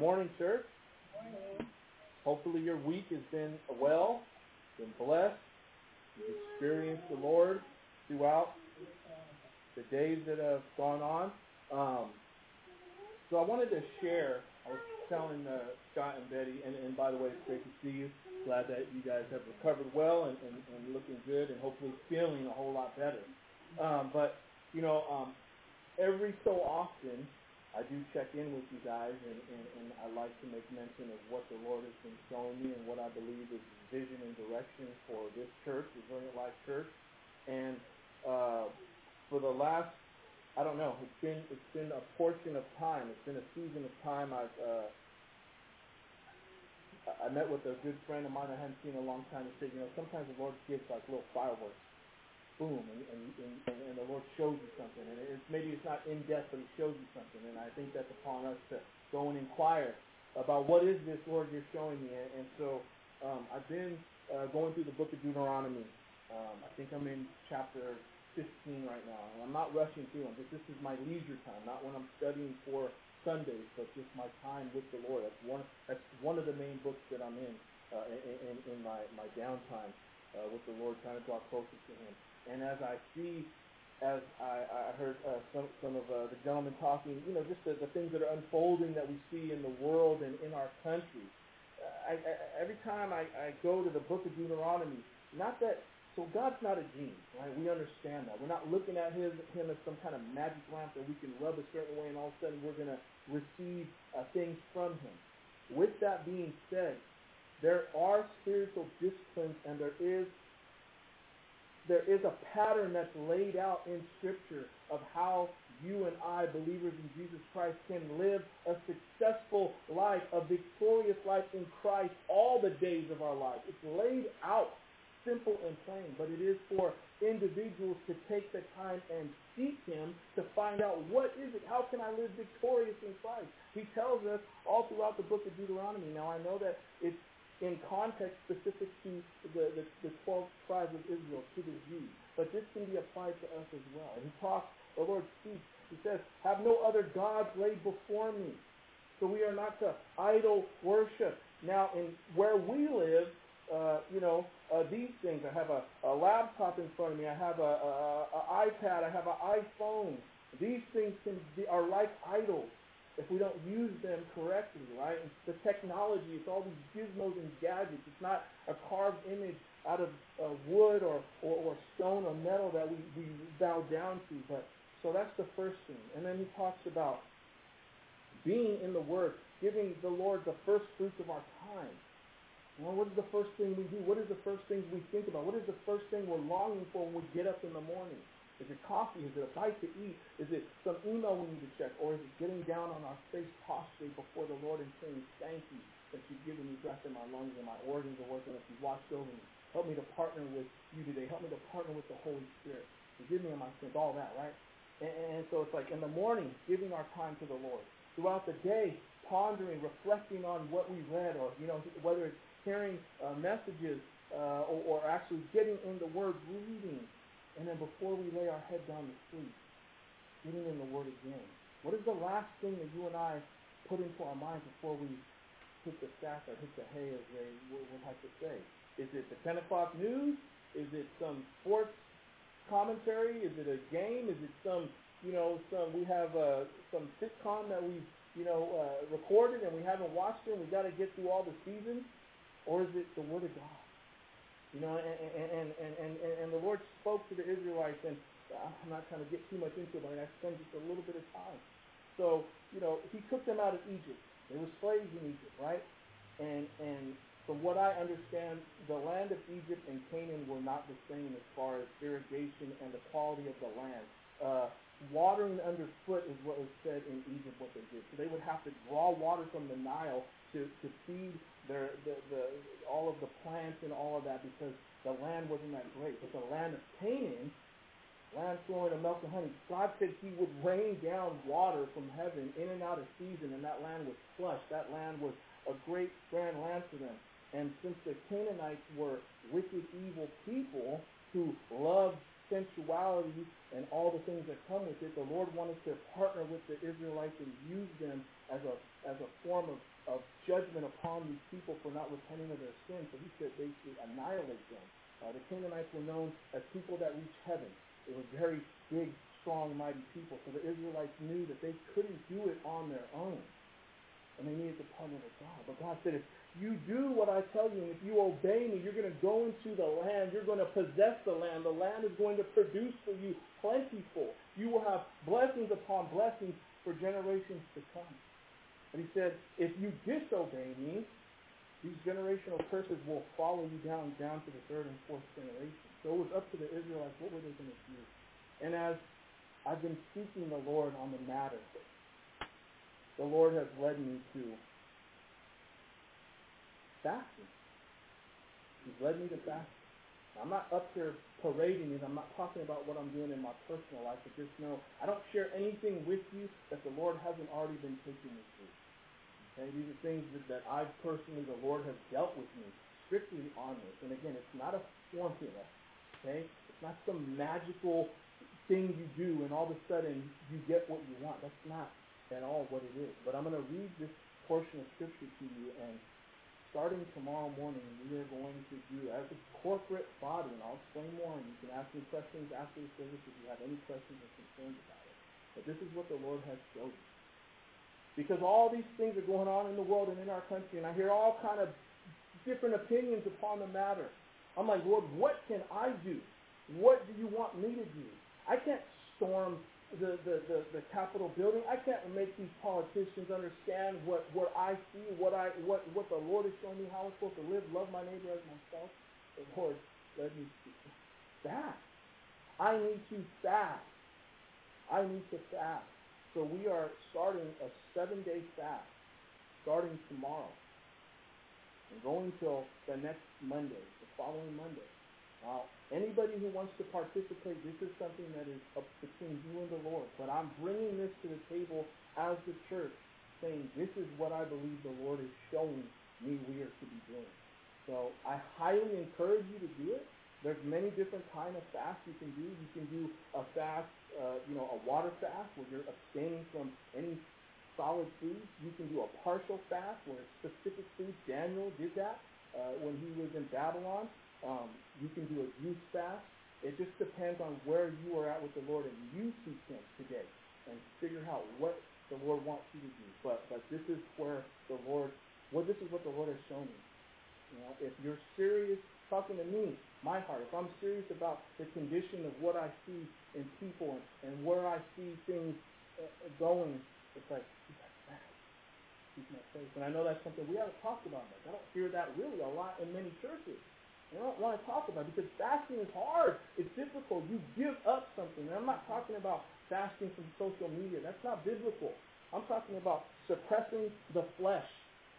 Morning, church. Morning. Hopefully your week has been well, been blessed. You've experienced the Lord throughout the days that have gone on. Um, so I wanted to share. I was telling uh, Scott and Betty, and, and by the way, it's great to see you. Glad that you guys have recovered well and, and, and looking good, and hopefully feeling a whole lot better. Um, but you know, um, every so often I do check in with you guys, and, and, and I like to make mention of what the Lord has been showing me and what I believe is vision and direction for this church, Resilient Life Church. And uh, for the last, I don't know, it's been it's been a portion of time. It's been a season of time. I've uh, I met with a good friend of mine I hadn't seen in a long time. He said, you know, sometimes the Lord gives like little fireworks boom, and, and, and, and the Lord shows you something. And it's, maybe it's not in depth, but He shows you something. And I think that's upon us to go and inquire about what is this, Lord, you're showing me. And, and so um, I've been uh, going through the book of Deuteronomy. Um, I think I'm in chapter 15 right now. And I'm not rushing through them. This is my leisure time, not when I'm studying for Sundays, but just my time with the Lord. That's one, that's one of the main books that I'm in uh, in, in, in my, my downtime uh, with the Lord, trying to draw closer to Him. And as I see, as I, I heard uh, some, some of uh, the gentlemen talking, you know, just the, the things that are unfolding that we see in the world and in our country. Uh, I, I, every time I, I go to the book of Deuteronomy, not that, so God's not a genie, right? We understand that. We're not looking at his, him as some kind of magic lamp that we can rub a certain way and all of a sudden we're going to receive uh, things from him. With that being said, there are spiritual disciplines and there is there is a pattern that's laid out in Scripture of how you and I, believers in Jesus Christ, can live a successful life, a victorious life in Christ all the days of our life. It's laid out simple and plain, but it is for individuals to take the time and seek him to find out what is it, how can I live victorious in Christ? He tells us all throughout the book of Deuteronomy. Now I know that it's in context specific to the, the, the 12 tribes of Israel, to the Jews. But this can be applied to us as well. He talks, the Lord speaks, he says, have no other gods laid before me. So we are not to idol worship. Now, in where we live, uh, you know, uh, these things. I have a, a laptop in front of me. I have a, a, a iPad. I have an iPhone. These things can be, are like idols if we don't use them correctly, right? And the technology, it's all these gizmos and gadgets. It's not a carved image out of uh, wood or, or, or stone or metal that we, we bow down to. But so that's the first thing. And then he talks about being in the Word, giving the Lord the first fruits of our time. Well, what is the first thing we do? What is the first thing we think about? What is the first thing we're longing for when we get up in the morning? Is it coffee? Is it a bite to eat? Is it some email we need to check? Or is it getting down on our face prostrate before the Lord and saying, thank you that you've given me breath in my lungs and my organs are working, that you've watched over me. Help me to partner with you today. Help me to partner with the Holy Spirit. Forgive me of my sins, all that, right? And, and so it's like in the morning, giving our time to the Lord. Throughout the day, pondering, reflecting on what we read, or, you know, whether it's hearing uh, messages uh, or, or actually getting in the Word, reading, and then before we lay our head down to sleep, getting in the Word again. What is the last thing that you and I put into our minds before we hit the sack or hit the hay, as they would like to say? Is it the 10 o'clock news? Is it some sports commentary? Is it a game? Is it some, you know, some we have uh, some sitcom that we, you know, uh, recorded and we haven't watched it and we got to get through all the seasons? Or is it the Word of God? You know, and, and, and, and, and the Lord spoke to the Israelites, and I'm not trying to get too much into it, but I spend just a little bit of time. So, you know, he took them out of Egypt. They were slaves in Egypt, right? And, and from what I understand, the land of Egypt and Canaan were not the same as far as irrigation and the quality of the land. Uh, watering underfoot is what was said in Egypt, what they did. So they would have to draw water from the Nile to, to feed their, the, the, all of the plants and all of that because the land wasn't that great. But the land of Canaan, land flowing of milk and honey, God said he would rain down water from heaven in and out of season, and that land was plush. That land was a great, grand land for them. And since the Canaanites were wicked, evil people who loved sensuality and all the things that come with it, the Lord wanted to partner with the Israelites and use them as a as a form of, of judgment upon these people for not repenting of their sins. So he said basically annihilate them. Uh, the Canaanites were known as people that reached heaven. They were very big, strong, mighty people. So the Israelites knew that they couldn't do it on their own. And they needed the partner of God. But God said, if you do what I tell you, and if you obey me, you're going to go into the land. You're going to possess the land. The land is going to produce for you plentiful. You will have blessings upon blessings for generations to come. And he said, if you disobey me, these generational curses will follow you down, down to the third and fourth generation. So it was up to the Israelites, what were they going to do? And as I've been seeking the Lord on the matter, the Lord has led me to fasting. He's led me to fasting. I'm not up here parading it. I'm not talking about what I'm doing in my personal life, but just know I don't share anything with you that the Lord hasn't already been taking me through. Okay, these are things that, that I personally, the Lord has dealt with me strictly on this. And again, it's not a formula. Okay, it's not some magical thing you do and all of a sudden you get what you want. That's not at all what it is. But I'm going to read this portion of scripture to you and starting tomorrow morning, we are going to do as a corporate body, and I'll explain more, and you can ask me questions after the service if you have any questions or concerns about it. But this is what the Lord has showed me. Because all these things are going on in the world and in our country, and I hear all kind of different opinions upon the matter. I'm like, Lord, what can I do? What do you want me to do? I can't storm the, the, the, the Capitol building. I can't make these politicians understand what, what I see, what I what, what the Lord is showing me, how I'm supposed to live, love my neighbor as myself. The Lord led me to fast. I need to fast. I need to fast. So we are starting a seven day fast, starting tomorrow. And going till the next Monday, the following Monday. Now, anybody who wants to participate, this is something that is up between you and the Lord. But I'm bringing this to the table as the church, saying this is what I believe the Lord is showing me we are to be doing. So I highly encourage you to do it. There's many different kind of fasts you can do. You can do a fast, uh, you know, a water fast where you're abstaining from any solid foods. You can do a partial fast where it's specific foods. Daniel did that uh, when he was in Babylon. Um, you can do a youth fast. It just depends on where you are at with the Lord and you seek Him today and figure out what the Lord wants you to do. But but this is where the Lord, well, this is what the Lord has shown me. You know, if you're serious, talking to me, my heart, if I'm serious about the condition of what I see in people and, where I see things uh, going, it's like, keep my faith. Keep my faith. And I know that's something we haven't talked about much. I don't hear that really a lot in many churches. I don't want to talk about it because fasting is hard. It's difficult. You give up something. And I'm not talking about fasting from social media. That's not biblical. I'm talking about suppressing the flesh,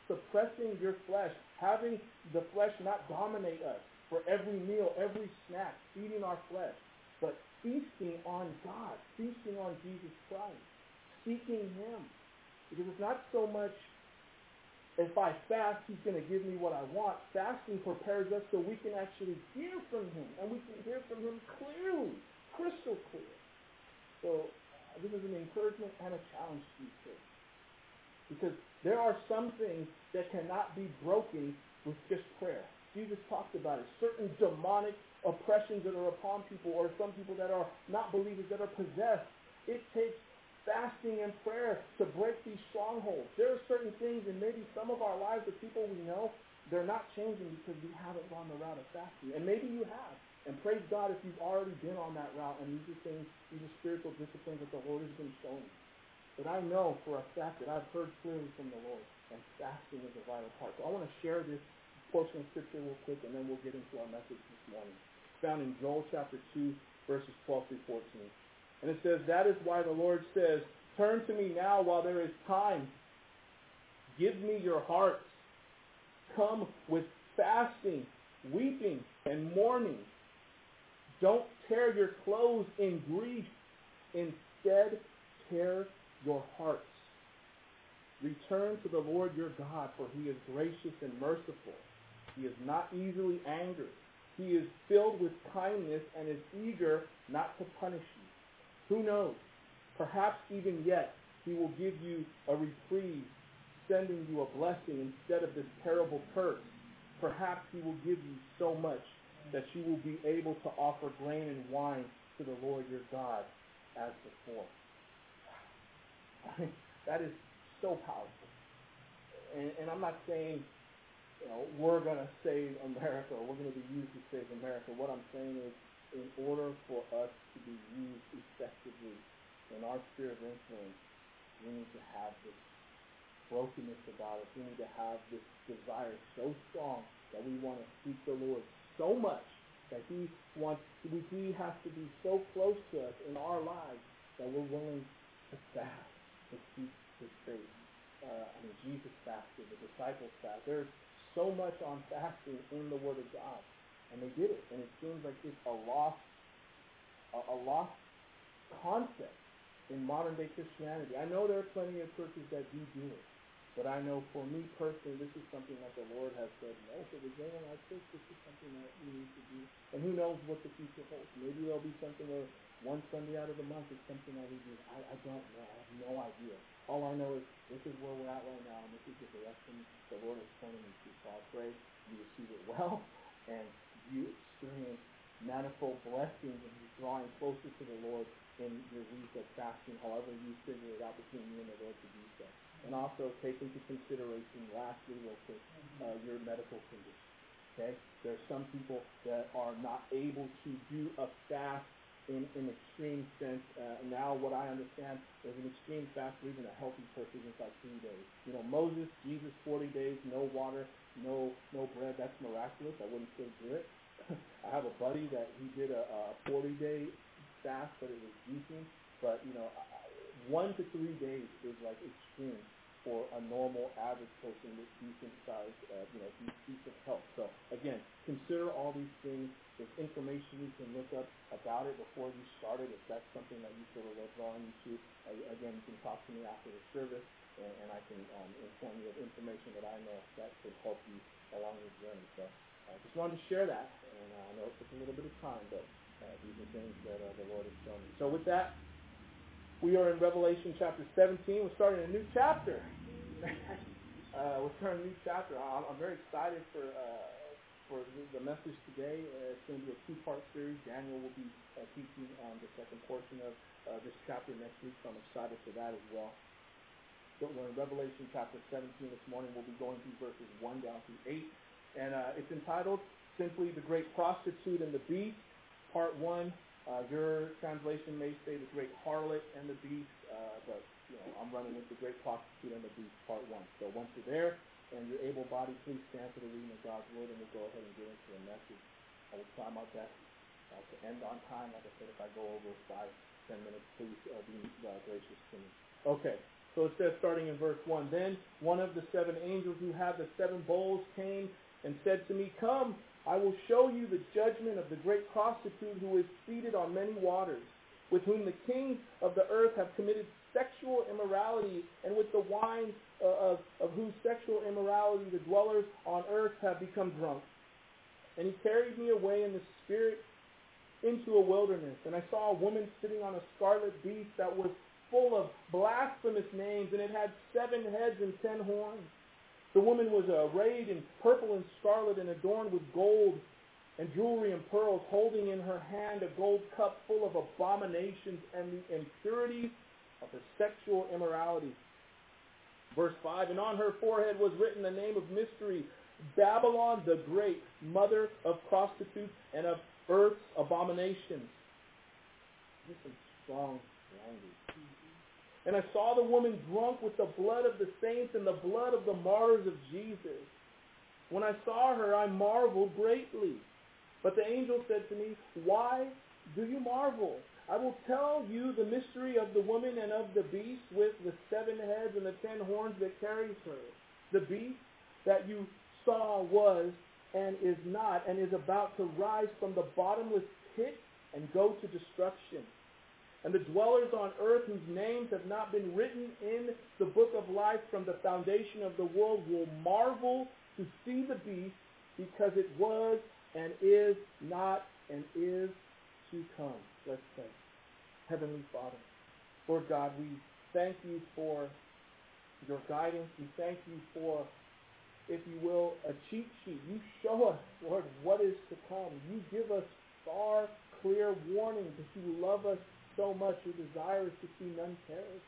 suppressing your flesh, having the flesh not dominate us for every meal, every snack, feeding our flesh, but feasting on God, feasting on Jesus Christ, seeking Him. Because it's not so much if I fast, he's going to give me what I want. Fasting prepares us so we can actually hear from him, and we can hear from him clearly, crystal clear. So uh, this is an encouragement and a challenge to you, church. Because there are some things that cannot be broken with just prayer. Jesus talked about it. Certain demonic oppressions that are upon people, or some people that are not believers that are possessed. It takes fasting and prayer to break these strongholds. There are certain things in maybe some of our lives, the people we know, they're not changing because we haven't gone the route of fasting. And maybe you have. And praise God if you've already been on that route and these are things, these are spiritual disciplines that the Lord has been showing you. But I know for a fact that I've heard clearly from the Lord, and fasting is a vital part. So I want to share this portion of Scripture real quick, and then we'll get into our message this morning. Found in Joel chapter 2, verses 12 through 14. And it says, That is why the Lord says, Turn to me now while there is time. Give me your hearts. Come with fasting, weeping, and mourning. Don't tear your clothes in grief. Instead, tear your hearts. Return to the Lord your God, for he is gracious and merciful. He is not easily angered, He is filled with kindness and is eager not to punish you. Who knows? Perhaps even yet he will give you a reprieve, sending you a blessing instead of this terrible curse. Perhaps he will give you so much that you will be able to offer grain and wine to the Lord your God as before. that is so powerful. And, and I'm not saying you know, we're going to save America or we're going to be used to save America. What I'm saying is, in order for us to be used effectively in our sphere of influence, we need to have this brokenness about us. We need to have this desire so strong that we want to seek the Lord so much that He wants, He has to be so close to us in our lives that we're willing to fast to keep His faith. Uh, I mean, Jesus fasted, the disciples fasted. There's so much on fasting in the Word of God. And they did it. And it seems like it's a lost, a, a lost concept in modern day Christianity. I know there are plenty of churches that do do it. But I know for me personally, this is something that the Lord has said, no, for the general our church, this is something that we need to do. And who knows what the future holds. Maybe there'll be something where one Sunday out of the month is something that we do. I, I don't know. I have no idea. All I know is this is where we're at right now, and this is the direction the Lord is pointing me to. So I pray you receive it well, and you experience manifold blessings and you're drawing closer to the Lord in your week of fasting, however you figure it out between you and the Lord to do so. And also take into consideration, lastly, real quick, uh, your medical condition. Okay? There are some people that are not able to do a fast in an extreme sense. Uh, now, what I understand is an extreme fast for even a healthy person is like three days. You know, Moses, Jesus, 40 days, no water, no no bread. That's miraculous. I wouldn't still do it. I have a buddy that he did a, a 40 day fast, but it was decent. But you know, one to three days is like extreme for a normal average person with decent size, uh, you know, decent health. So again, consider all these things. There's information you can look up about it before you start it. If that's something that you feel are drawing you to, again, you can talk to me after the service, and, and I can um, inform you of information that I know that could help you along your journey. So I just wanted to share that, and uh, I know it took a little bit of time, but uh, these are things that uh, the Lord has shown me. So with that, we are in Revelation chapter 17. We're starting a new chapter. uh, we're starting a new chapter. I'm, I'm very excited for uh, for the, message today. Uh, it's going to be a two-part series. Daniel will be uh, teaching on the second portion of uh, this chapter next week, so I'm excited for that as well. So we're in Revelation chapter 17 this morning. We'll be going through verses 1 down through 8. And uh, it's entitled simply The Great Prostitute and the Beast part one. Uh, your translation may say the great harlot and the beast, uh, but you know I'm running with the great prostitute and the beast, part one. So once you're there and you're able-bodied, please stand for the reading of God's word, and we'll go ahead and get into the message. I will try my best uh, to end on time. Like I said, if I go over five, ten minutes, please uh, be uh, gracious to me. Okay. So it says, starting in verse 1, Then one of the seven angels who had the seven bowls came and said to me, Come, I will show you the judgment of the great prostitute who is seated on many waters, with whom the kings of the earth have committed sexual immorality, and with the wine uh, of, of whose sexual immorality the dwellers on earth have become drunk. And he carried me away in the spirit into a wilderness, and I saw a woman sitting on a scarlet beast that was full of blasphemous names, and it had seven heads and ten horns. The woman was uh, arrayed in purple and scarlet and adorned with gold and jewelry and pearls, holding in her hand a gold cup full of abominations and the impurities of her sexual immorality. Verse 5, And on her forehead was written the name of mystery, Babylon the Great, mother of prostitutes and of earth's abominations. This is strong language. And I saw the woman drunk with the blood of the saints and the blood of the martyrs of Jesus. When I saw her, I marveled greatly. But the angel said to me, Why do you marvel? I will tell you the mystery of the woman and of the beast with the seven heads and the ten horns that carries her. The beast that you saw was and is not and is about to rise from the bottomless pit and go to destruction. And the dwellers on earth whose names have not been written in the book of life from the foundation of the world will marvel to see the beast because it was and is not and is to come. Let's pray. Heavenly Father, Lord God, we thank you for your guidance. We thank you for, if you will, a cheat sheet. You show us, Lord, what is to come. You give us far clear warning that you love us so much. Your desire is to see none perish.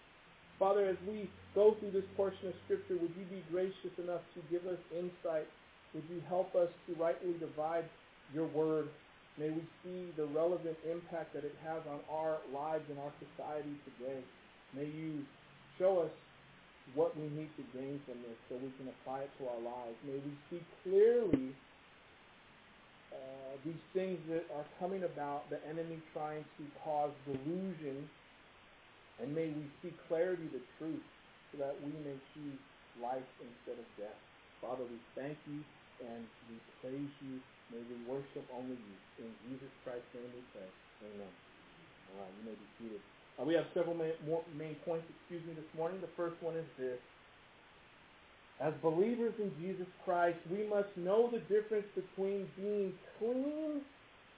Father, as we go through this portion of Scripture, would you be gracious enough to give us insight? Would you help us to rightly divide your word? May we see the relevant impact that it has on our lives and our society today. May you show us what we need to gain from this so we can apply it to our lives. May we see clearly uh, these things that are coming about, the enemy trying to cause delusion, and may we see clarity to truth so that we may choose life instead of death. Father, we thank you and we praise you. May we worship only you. In Jesus Christ's name we pray. Amen. All right, you may be seated. Uh, we have several main, more, main points, excuse me, this morning. The first one is this. As believers in Jesus Christ, we must know the difference between being clean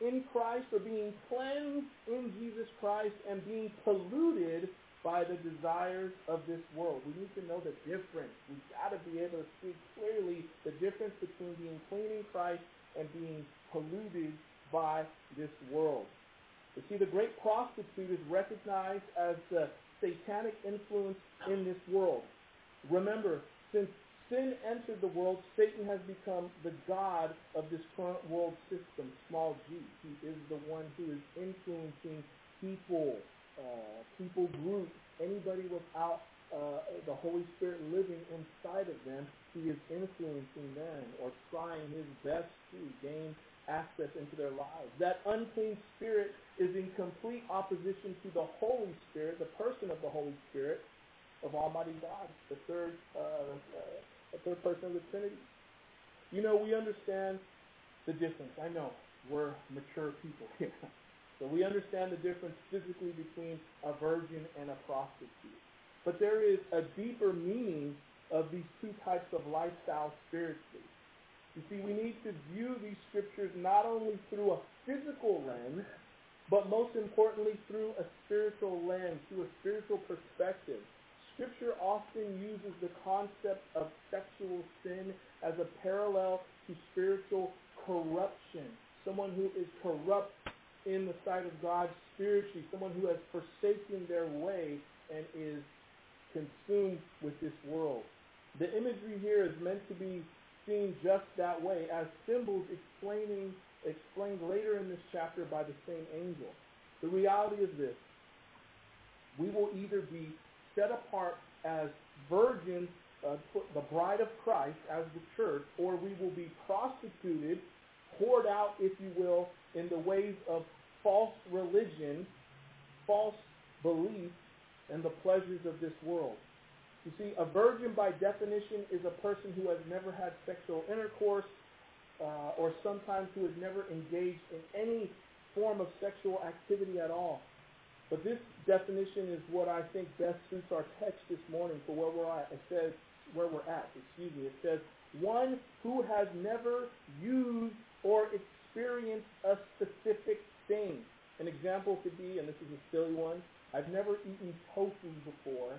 in Christ or being cleansed in Jesus Christ and being polluted by the desires of this world. We need to know the difference. We've got to be able to see clearly the difference between being clean in Christ and being polluted by this world. You see, the great prostitute is recognized as the satanic influence in this world. Remember, since sin entered the world, Satan has become the God of this current world system, small g. He is the one who is influencing people, uh, people groups, anybody without uh, the Holy Spirit living inside of them, he is influencing them or trying his best to gain access into their lives. That unclean spirit is in complete opposition to the Holy Spirit, the person of the Holy Spirit of Almighty God, the third, uh, uh, the third person of the Trinity. You know, we understand the difference. I know we're mature people here. so we understand the difference physically between a virgin and a prostitute. But there is a deeper meaning of these two types of lifestyle spiritually. You see, we need to view these scriptures not only through a physical lens, but most importantly through a spiritual lens, through a spiritual perspective. Scripture often uses the concept of sexual sin as a parallel to spiritual corruption. Someone who is corrupt in the sight of God spiritually, someone who has forsaken their way and is consumed with this world. The imagery here is meant to be seen just that way, as symbols explaining explained later in this chapter by the same angel. The reality is this. We will either be set apart as virgins, uh, the bride of Christ, as the church, or we will be prostituted, poured out, if you will, in the ways of false religion, false belief, and the pleasures of this world. You see, a virgin by definition is a person who has never had sexual intercourse uh, or sometimes who has never engaged in any form of sexual activity at all. But this definition is what I think best suits our text this morning for where we're at. It says, where we're at, excuse me. It says, one who has never used or experienced a specific thing. An example could be, and this is a silly one, I've never eaten tofu before.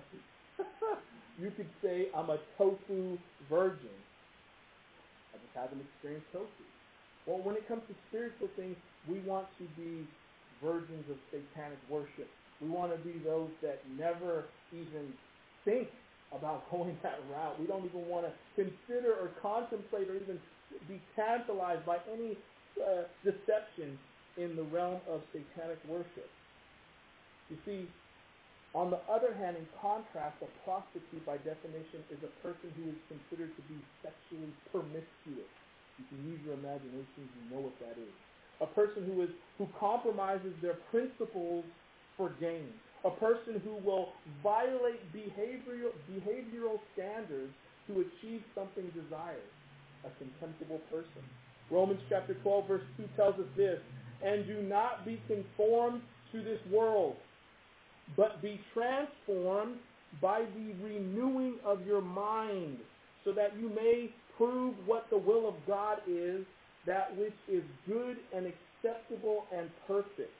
you could say I'm a tofu virgin. I just haven't experienced tofu. Well, when it comes to spiritual things, we want to be virgins of satanic worship. We want to be those that never even think about going that route. We don't even want to consider or contemplate or even be tantalized by any uh, deception in the realm of satanic worship. You see, on the other hand, in contrast, a prostitute by definition is a person who is considered to be sexually promiscuous. You can use your imaginations, you know what that is. A person who is who compromises their principles for gain. A person who will violate behavioral behavioral standards to achieve something desired. A contemptible person. Romans chapter 12 verse 2 tells us this, and do not be conformed to this world, but be transformed by the renewing of your mind, so that you may prove what the will of God is, that which is good and acceptable and perfect.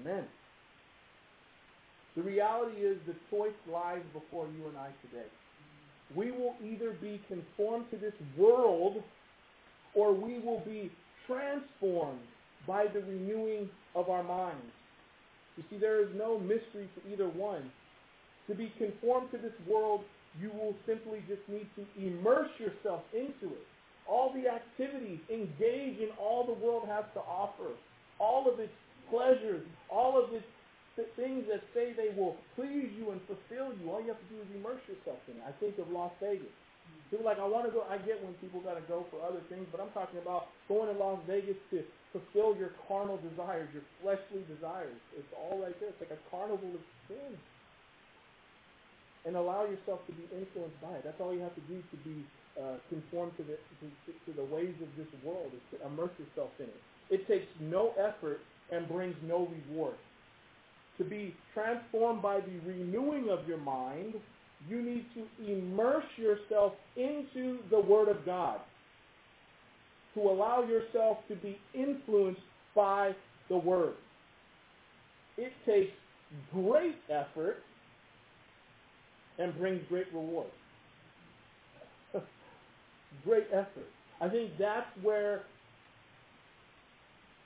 Amen. The reality is the choice lies before you and I today. We will either be conformed to this world or we will be transformed by the renewing of our minds. You see, there is no mystery to either one. To be conformed to this world, you will simply just need to immerse yourself into it. All the activities, engage in all the world has to offer, all of its pleasures, all of its things that say they will please you and fulfill you. All you have to do is immerse yourself in it. I think of Las Vegas. People like, I want to go. I get when people got to go for other things, but I'm talking about going to Las Vegas to fulfill your carnal desires, your fleshly desires. It's all right there. It's like a carnival of sin. And allow yourself to be influenced by it. That's all you have to do to be uh, conformed to the to, to the ways of this world. Is to immerse yourself in it. It takes no effort and brings no reward to be transformed by the renewing of your mind, you need to immerse yourself into the Word of God. To allow yourself to be influenced by the Word. It takes great effort and brings great reward. Great effort. I think that's where,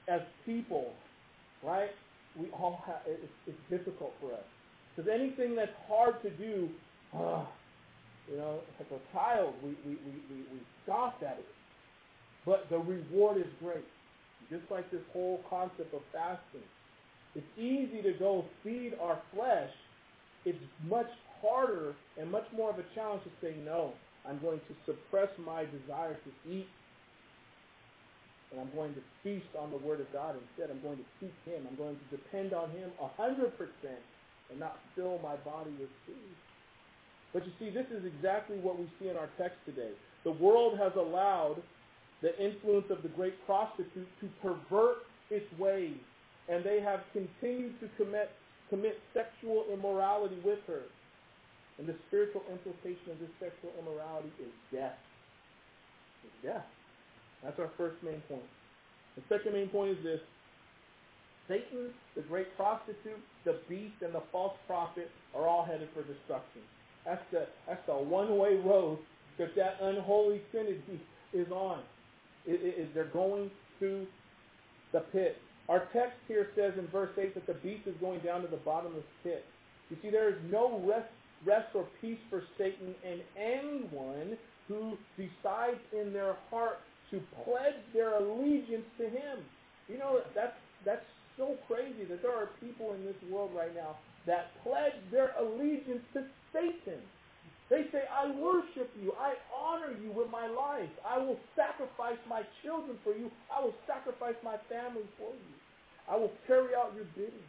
as people, right, we all have, it's, it's difficult for us. Because anything that's hard to do, uh, you know, like a child, we, we, we, we, we scoff at it. But the reward is great. Just like this whole concept of fasting. It's easy to go feed our flesh. It's much harder and much more of a challenge to say, no, I'm going to suppress my desire to eat and I'm going to feast on the Word of God instead. I'm going to seek Him. I'm going to depend on Him 100% and not fill my body with food. But you see, this is exactly what we see in our text today. The world has allowed the influence of the great prostitute to pervert its ways, and they have continued to commit, commit sexual immorality with her. And the spiritual implication of this sexual immorality is death. It's death. That's our first main point. The second main point is this. Satan, the great prostitute, the beast, and the false prophet are all headed for destruction. That's the, that's the one-way road that that unholy trinity is on. It, it, it, they're going to the pit. Our text here says in verse 8 that the beast is going down to the bottomless pit. You see, there is no rest, rest or peace for Satan and anyone who decides in their heart to pledge their allegiance to him. You know, that's, that's so crazy that there are people in this world right now that pledge their allegiance to Satan. They say, I worship you. I honor you with my life. I will sacrifice my children for you. I will sacrifice my family for you. I will carry out your bidding.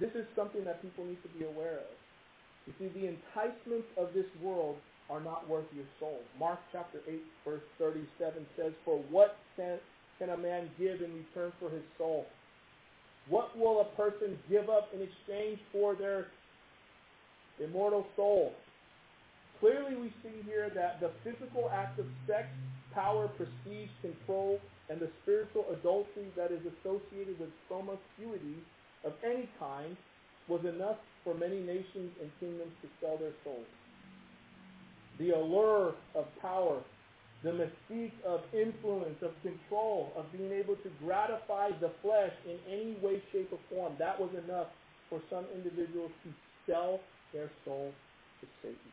This is something that people need to be aware of. You see, the enticements of this world are not worth your soul. Mark chapter 8, verse 37 says, For what can, a man give in return for his soul? What will a person give up in exchange for their immortal soul? Clearly we see here that the physical act of sex, power, prestige, control, and the spiritual adultery that is associated with promiscuity of any kind was enough for many nations and kingdoms to sell their souls the allure of power, the mystique of influence, of control, of being able to gratify the flesh in any way, shape, or form. That was enough for some individuals to sell their soul to Satan.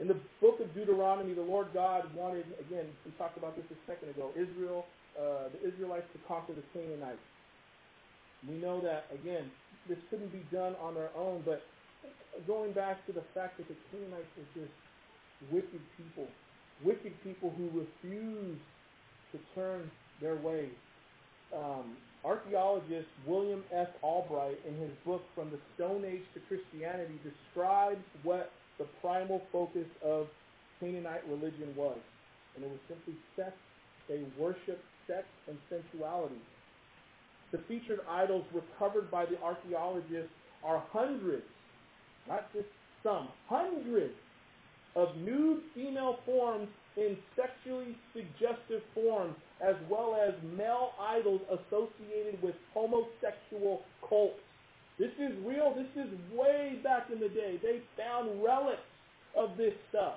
In the book of Deuteronomy, the Lord God wanted, again, we talked about this a second ago, Israel, uh, the Israelites to conquer the Canaanites. We know that, again, this couldn't be done on their own, but going back to the fact that the Canaanites were just wicked people, wicked people who refuse to turn their ways. Um, archaeologist William F. Albright, in his book From the Stone Age to Christianity, describes what the primal focus of Canaanite religion was. And it was simply sex. They worshiped sex and sensuality. The featured idols recovered by the archaeologists are hundreds, not just some, hundreds of nude female forms in sexually suggestive forms, as well as male idols associated with homosexual cults. This is real. This is way back in the day. They found relics of this stuff.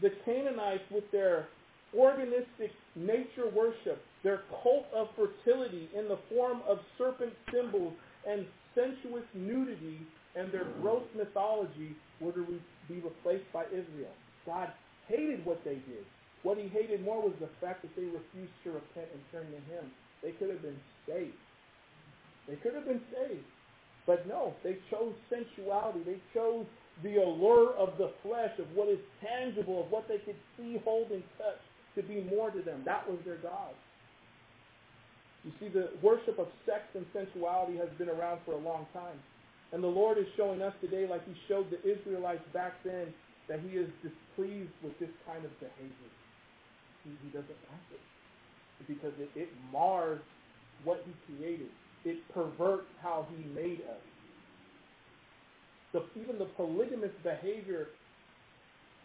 The Canaanites with their orgiastic nature worship, their cult of fertility in the form of serpent symbols and sensuous nudity and their gross mythology were to be replaced by Israel. God hated what they did. What he hated more was the fact that they refused to repent and turn to him. They could have been saved. They could have been saved. But no, they chose sensuality. They chose the allure of the flesh, of what is tangible, of what they could see, hold, and touch to be more to them. That was their God. You see, the worship of sex and sensuality has been around for a long time. And the Lord is showing us today, like he showed the Israelites back then, that he is displeased with this kind of behavior. He, he doesn't like it. Because it, it mars what he created. It perverts how he made us. The, even the polygamous behavior,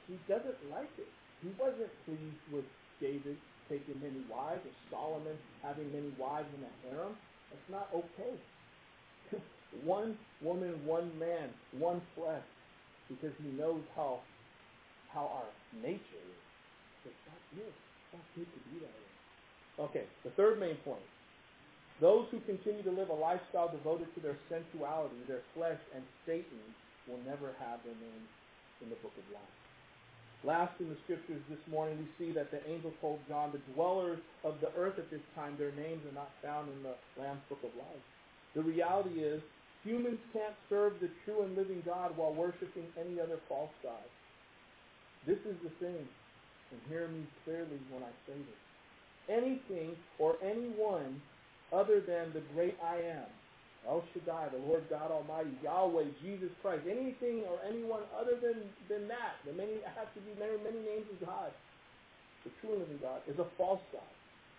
he doesn't like it. He wasn't pleased with David taking many wives or Solomon having many wives in a harem. That's not okay. one woman, one man, one flesh, because he knows how how our nature is. Good. It's not good to be that way. Okay, the third main point. Those who continue to live a lifestyle devoted to their sensuality, their flesh, and Satan will never have their name in the book of life. Last in the scriptures this morning, we see that the angel told John, the dwellers of the earth at this time, their names are not found in the Lamb's book of life. The reality is, humans can't serve the true and living God while worshiping any other false god. This is the thing, and hear me clearly when I say this. Anything or anyone other than the great I am El Shaddai, the Lord God Almighty, Yahweh, Jesus Christ, anything or anyone other than, than that, the many have to be many, many names of God, the true living God, is a false God.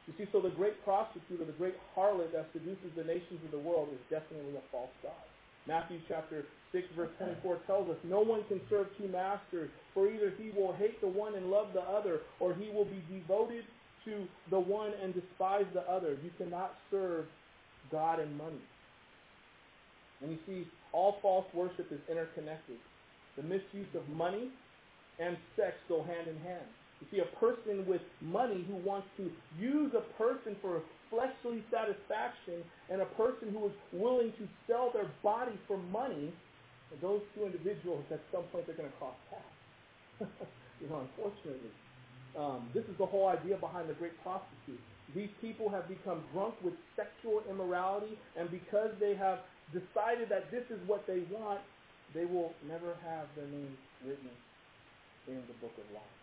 You see, so the great prostitute or the great harlot that seduces the nations of the world is definitely a false God. Matthew chapter 6 verse 24 tells us, No one can serve two masters, for either he will hate the one and love the other, or he will be devoted to the one and despise the other. You cannot serve God and money. And you see, all false worship is interconnected. The misuse of money and sex go hand in hand. You see, a person with money who wants to use a person for fleshly satisfaction and a person who is willing to sell their body for money, those two individuals, at some point, they're going to cross paths. you know, unfortunately. Um, this is the whole idea behind the great prostitute. These people have become drunk with sexual immorality, and because they have decided that this is what they want, they will never have their names written in the book of life.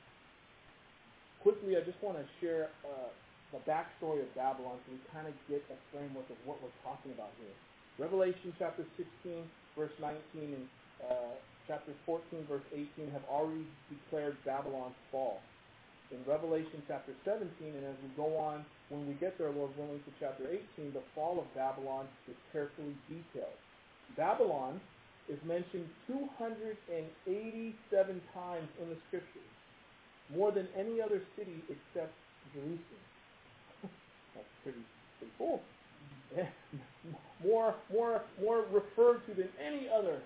Quickly, I just want to share uh, the backstory of Babylon so we kind of get a framework of what we're talking about here. Revelation chapter 16, verse 19, and uh, chapter 14, verse 18 have already declared Babylon's fall. In Revelation chapter 17, and as we go on when we get there, Lord willing, to chapter 18, the fall of Babylon is carefully detailed. Babylon is mentioned 287 times in the scriptures, more than any other city except Jerusalem. That's pretty, pretty cool. more, more, more referred to than any other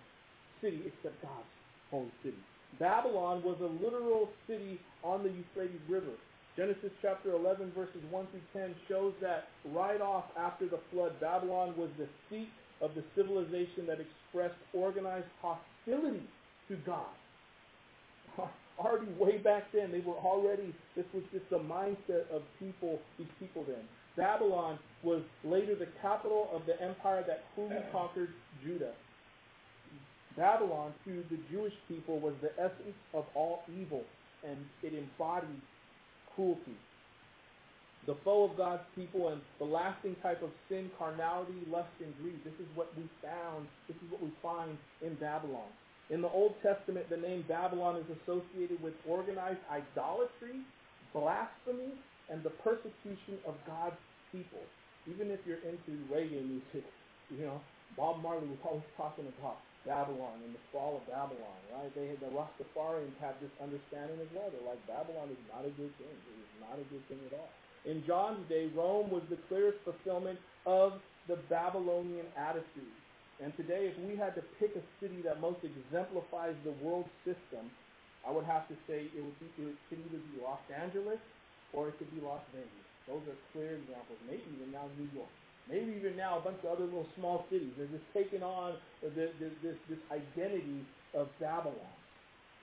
city except God's holy city. Babylon was a literal city on the Euphrates River. Genesis chapter 11 verses 1 through 10 shows that right off after the flood, Babylon was the seat of the civilization that expressed organized hostility to God. Already way back then, they were already, this was just the mindset of people, these people then. Babylon was later the capital of the empire that fully conquered Judah. Babylon to the Jewish people was the essence of all evil, and it embodied cruelty. The foe of God's people and the lasting type of sin, carnality, lust, and greed. This is what we found, this is what we find in Babylon. In the Old Testament, the name Babylon is associated with organized idolatry, blasphemy, and the persecution of God's people. Even if you're into reggae music, you know, Bob Marley was always talking about Babylon and the fall of Babylon, right? They the Rastafarians have this understanding as well. They're like Babylon is not a good thing. It is not a good thing at all. In John's day, Rome was the clearest fulfillment of the Babylonian attitude. And today, if we had to pick a city that most exemplifies the world system, I would have to say it would, be, it could either be Los Angeles or it could be Las Vegas. Those are clear examples. Maybe even now New York. Maybe even now a bunch of other little small cities. They're just taking on this, this, this identity of Babylon.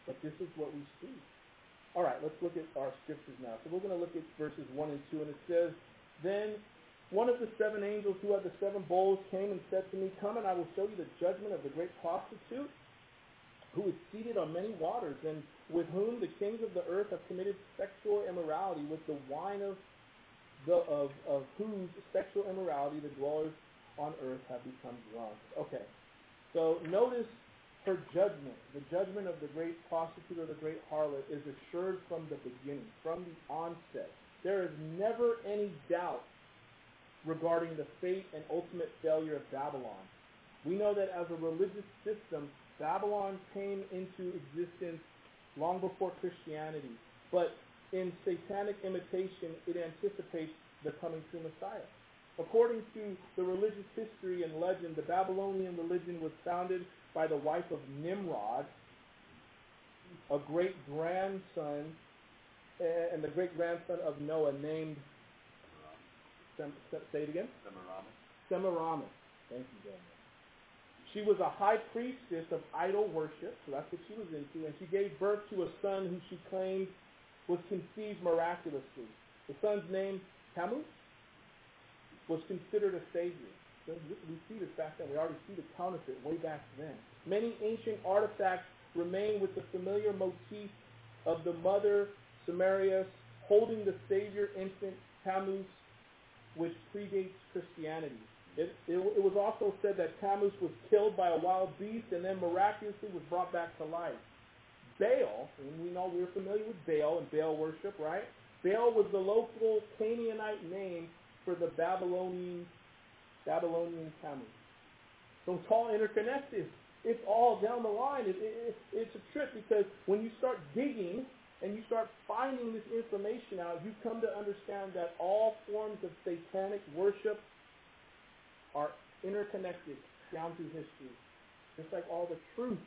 But this is what we see. All right, let's look at our scriptures now. So we're going to look at verses 1 and 2, and it says, Then one of the seven angels who had the seven bowls came and said to me, Come and I will show you the judgment of the great prostitute who is seated on many waters, and with whom the kings of the earth have committed sexual immorality with the wine of the, of, of whose sexual immorality the dwellers on earth have become drunk. Okay, so notice her judgment, the judgment of the great prostitute or the great harlot is assured from the beginning, from the onset. There is never any doubt regarding the fate and ultimate failure of Babylon. We know that as a religious system, Babylon came into existence long before Christianity. But in satanic imitation, it anticipates the coming true Messiah. According to the religious history and legend, the Babylonian religion was founded by the wife of Nimrod, a great grandson, eh, and the great grandson of Noah named, say it again? Semiramis. Semiramis. Thank you, Daniel. She was a high priestess of idol worship, so that's what she was into, and she gave birth to a son who she claimed was conceived miraculously. The son's name, Tammuz, was considered a savior. So we see this back then. We already see the counterfeit way back then. Many ancient artifacts remain with the familiar motif of the mother, Semiramis, holding the savior infant, Tammuz, which predates Christianity. It, it, it, was also said that Tammuz was killed by a wild beast and then miraculously was brought back to life. Baal, and we know we're familiar with Baal and Baal worship, right? Baal was the local Canaanite name for the Babylonian Babylonian Tammuz. So it's all interconnected. It's all down the line. It, it, it's a trip because when you start digging and you start finding this information out, you come to understand that all forms of satanic worship are interconnected down through history. Just like all the truth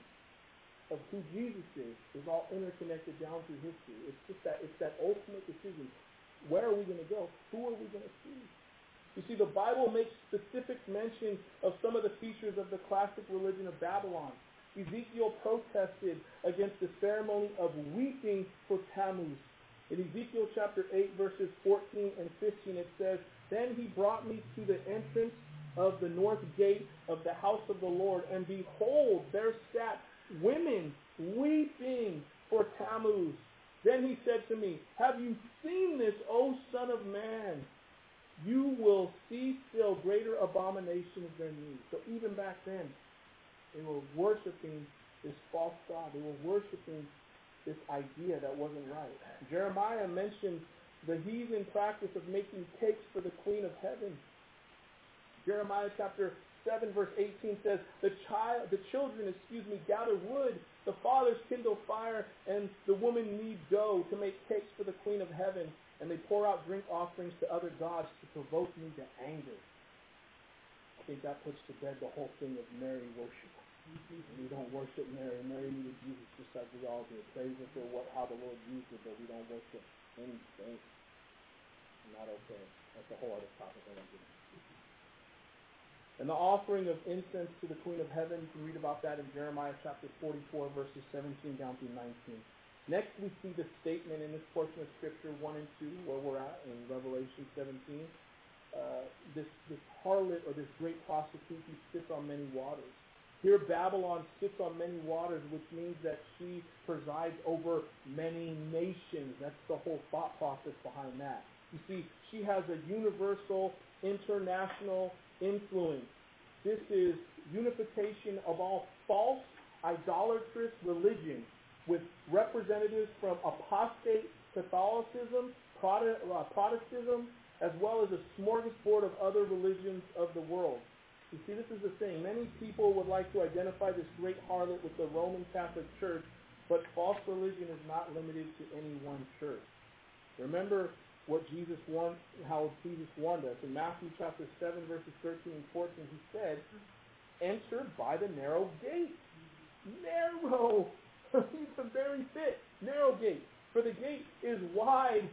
of who Jesus is is all interconnected down through history. It's just that it's that ultimate decision. Where are we going to go? Who are we going to see? You see, the Bible makes specific mention of some of the features of the classic religion of Babylon. Ezekiel protested against the ceremony of weeping for Tammuz. In Ezekiel chapter 8, verses 14 and 15, it says, Then he brought me to the entrance of the north gate of the house of the Lord, and behold, there sat women weeping for Tammuz. Then he said to me, Have you seen this, O son of man? You will see still greater abominations than me. So even back then, they were worshiping this false god. They were worshiping this idea that wasn't right. Jeremiah mentioned the heathen practice of making cakes for the queen of heaven. Jeremiah chapter 7 verse 18 says, the child, the children, excuse me, gather wood, the fathers kindle fire, and the women knead dough to make cakes for the queen of heaven, and they pour out drink offerings to other gods to provoke me to anger. I think that puts to bed the whole thing of Mary worship. We don't worship Mary. Mary needed Jesus just like we all do. Praise Him for what, how the Lord used it, but we don't worship anything. Not okay. That's a whole other topic I don't get and the offering of incense to the Queen of Heaven, you can read about that in Jeremiah chapter 44, verses 17 down through 19. Next, we see the statement in this portion of Scripture 1 and 2, where we're at in Revelation 17. Uh, this, this harlot or this great prostitute who sits on many waters. Here, Babylon sits on many waters, which means that she presides over many nations. That's the whole thought process behind that. You see, she has a universal, international influence. This is unification of all false, idolatrous religion with representatives from apostate Catholicism, uh, Protestantism, as well as a smorgasbord of other religions of the world. You see, this is the thing. Many people would like to identify this great harlot with the Roman Catholic Church, but false religion is not limited to any one church. Remember what Jesus warned, how Jesus warned us. In Matthew chapter 7, verses 13 and 14, he said, enter by the narrow gate. Narrow! He's a very fit. Narrow gate. For the gate is wide,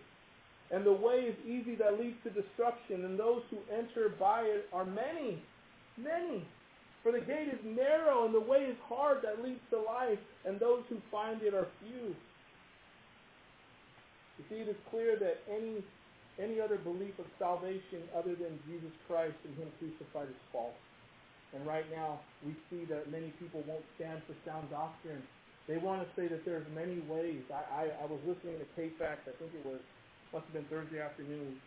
and the way is easy that leads to destruction, and those who enter by it are many. Many. For the gate is narrow, and the way is hard that leads to life, and those who find it are few. You see, it is clear that any any other belief of salvation other than Jesus Christ and Him crucified is false. And right now, we see that many people won't stand for sound doctrine. They want to say that there's many ways. I, I, I was listening to KFAX, I think it was, must have been Thursday afternoon,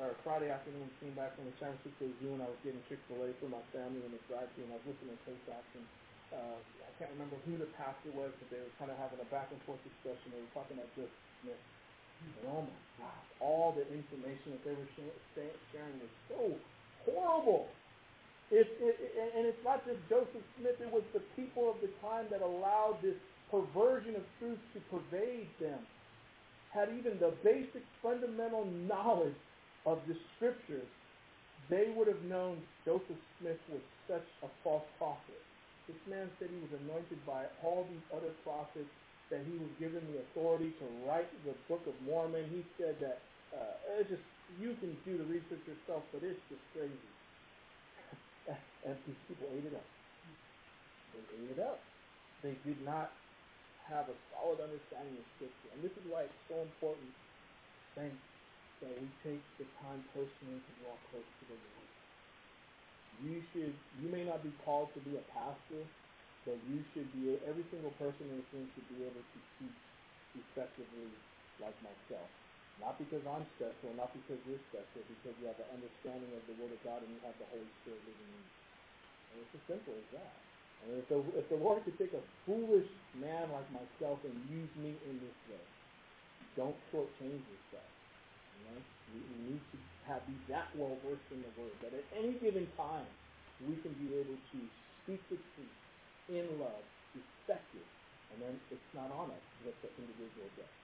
or Friday afternoon, we came back from the San Francisco Zoo, and I was getting Chick-fil-A for my family in the drive-thru, and I was listening to KFAX, and uh, I can't remember who the pastor was, but they were kind of having a back and forth discussion. They were talking about Joseph Smith. And oh my God, all the information that they were sharing was so horrible. It, it, and it's not just Joseph Smith, it was the people of the time that allowed this perversion of truth to pervade them. Had even the basic fundamental knowledge of the scriptures, they would have known Joseph Smith was such a false prophet. This man said he was anointed by all these other prophets, that he was given the authority to write the Book of Mormon. He said that uh, it's just you can do the research yourself, but it's just crazy and these people ate it up. They ate it up. They did not have a solid understanding of Scripture. And this is why it's so important, thanks, that we take the time personally to draw close to the Lord. You should, you may not be called to be a pastor, but you should be, every single person in this room should be able to teach effectively like myself. Not because I'm special, not because you're special, because you have an understanding of the Word of God and you have the Holy Spirit living in you. And it's as simple as that. And if the, if the Lord could take a foolish man like myself and use me in this way, don't shortchange yourself. You know, we, we need to have be that well versed in the Word that at any given time we can be able to speak the truth in love, effective, and then it's not on us what the individual does.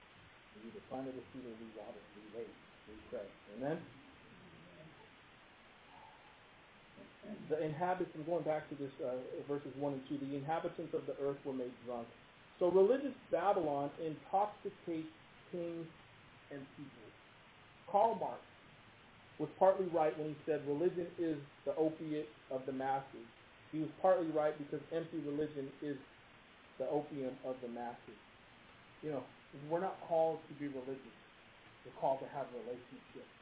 We either it or seed or we water, we wait, we pray. Amen? The inhabitants, I'm going back to this, uh, verses 1 and 2, the inhabitants of the earth were made drunk. So religious Babylon intoxicates kings and people. Karl Marx was partly right when he said religion is the opiate of the masses. He was partly right because empty religion is the opium of the masses. You know, we're not called to be religious. We're called to have relationships.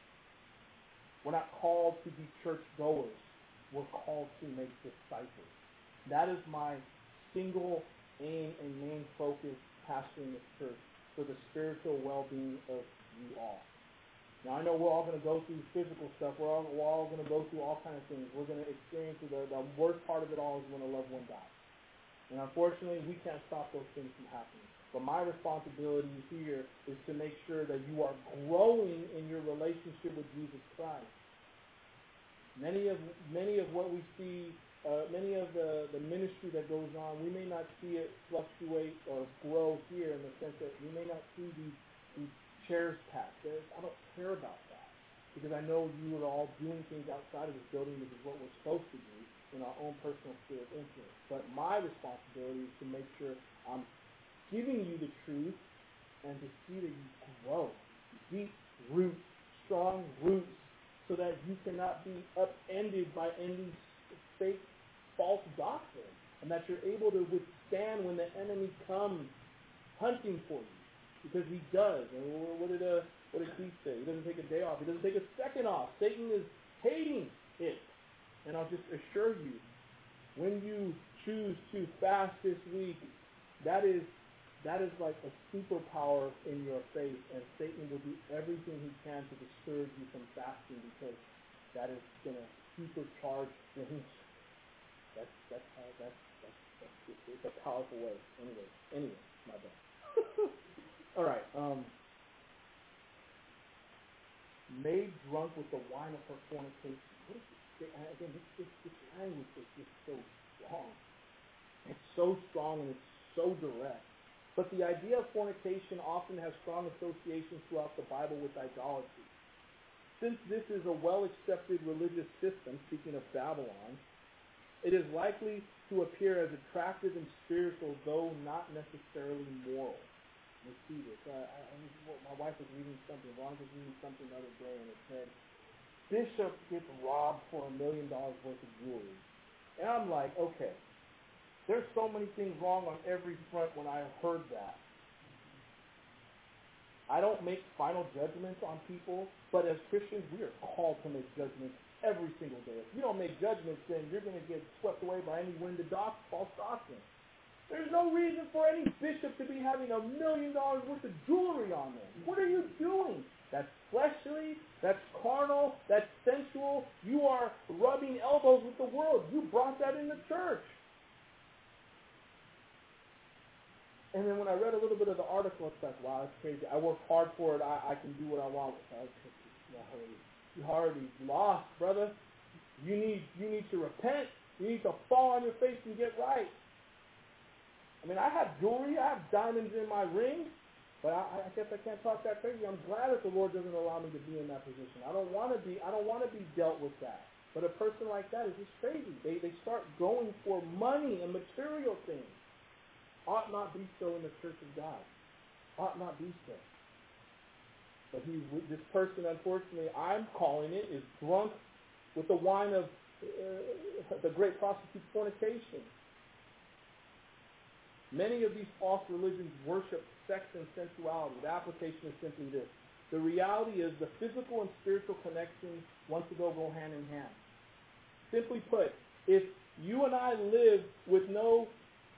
We're not called to be church goers. We're called to make disciples. That is my single aim and main focus pastoring this church for the spiritual well-being of you all. Now I know we're all going to go through physical stuff. We're all, we're all going to go through all kinds of things. We're going to experience the, the worst part of it all is when a loved one dies. And unfortunately, we can't stop those things from happening. But my responsibility here is to make sure that you are growing in your relationship with Jesus Christ. Many of many of what we see, uh, many of the, the ministry that goes on, we may not see it fluctuate or grow here in the sense that we may not see these, these chairs packed. I don't care about that because I know you are all doing things outside of this building, which is what we're supposed to do in our own personal sphere of influence. But my responsibility is to make sure I'm giving you the truth and to see that you grow. Deep roots, strong roots, so that you cannot be upended by any fake, false doctrine, and that you're able to withstand when the enemy comes hunting for you, because he does. And what did uh, what did Keith say? He doesn't take a day off. He doesn't take a second off. Satan is hating it, and I'll just assure you, when you choose to fast this week, that is that is like a superpower in your faith, and Satan will do everything he can to discourage you from fasting because that is going to supercharge things. That's that's how that's that's, that's it's a powerful way. Anyway, anyway, my bad. All right. Um, made drunk with the wine of her fornication. What is this? again, this, this, this language is just so strong. It's so strong and it's so direct. But the idea of fornication often has strong associations throughout the Bible with idolatry. Since this is a well-accepted religious system, speaking of Babylon, it is likely to appear as attractive and spiritual, though not necessarily moral. This. Uh, I, I, my wife was reading something, Ron was reading something the other day, and it said, Bishop gets robbed for a million dollars worth of jewelry. And I'm like, okay, there's so many things wrong on every front when I heard that. I don't make final judgments on people, but as Christians, we are called to make judgments every single day. If you don't make judgments, then you're going to get swept away by any wind of doc- false doctrine. There's no reason for any bishop to be having a million dollars worth of jewelry on them. What are you doing? That's fleshly, that's carnal, that's sensual. You are rubbing elbows with the world. You brought that in the church. And then when I read a little bit of the article, it's like, wow, that's crazy. I work hard for it. I, I can do what I want. With it. You already lost, brother. You need you need to repent. You need to fall on your face and get right. I mean, I have jewelry. I have diamonds in my ring. But I, I guess I can't talk that crazy. I'm glad that the Lord doesn't allow me to be in that position. I don't want to be. I don't want to be dealt with that. But a person like that is just crazy. They they start going for money and material things ought not be so in the church of God. Ought not be so. But he, this person, unfortunately, I'm calling it, is drunk with the wine of uh, the great prostitute fornication. Many of these false religions worship sex and sensuality. The application is simply this. The reality is the physical and spiritual connections once ago go hand in hand. Simply put, if you and I live with no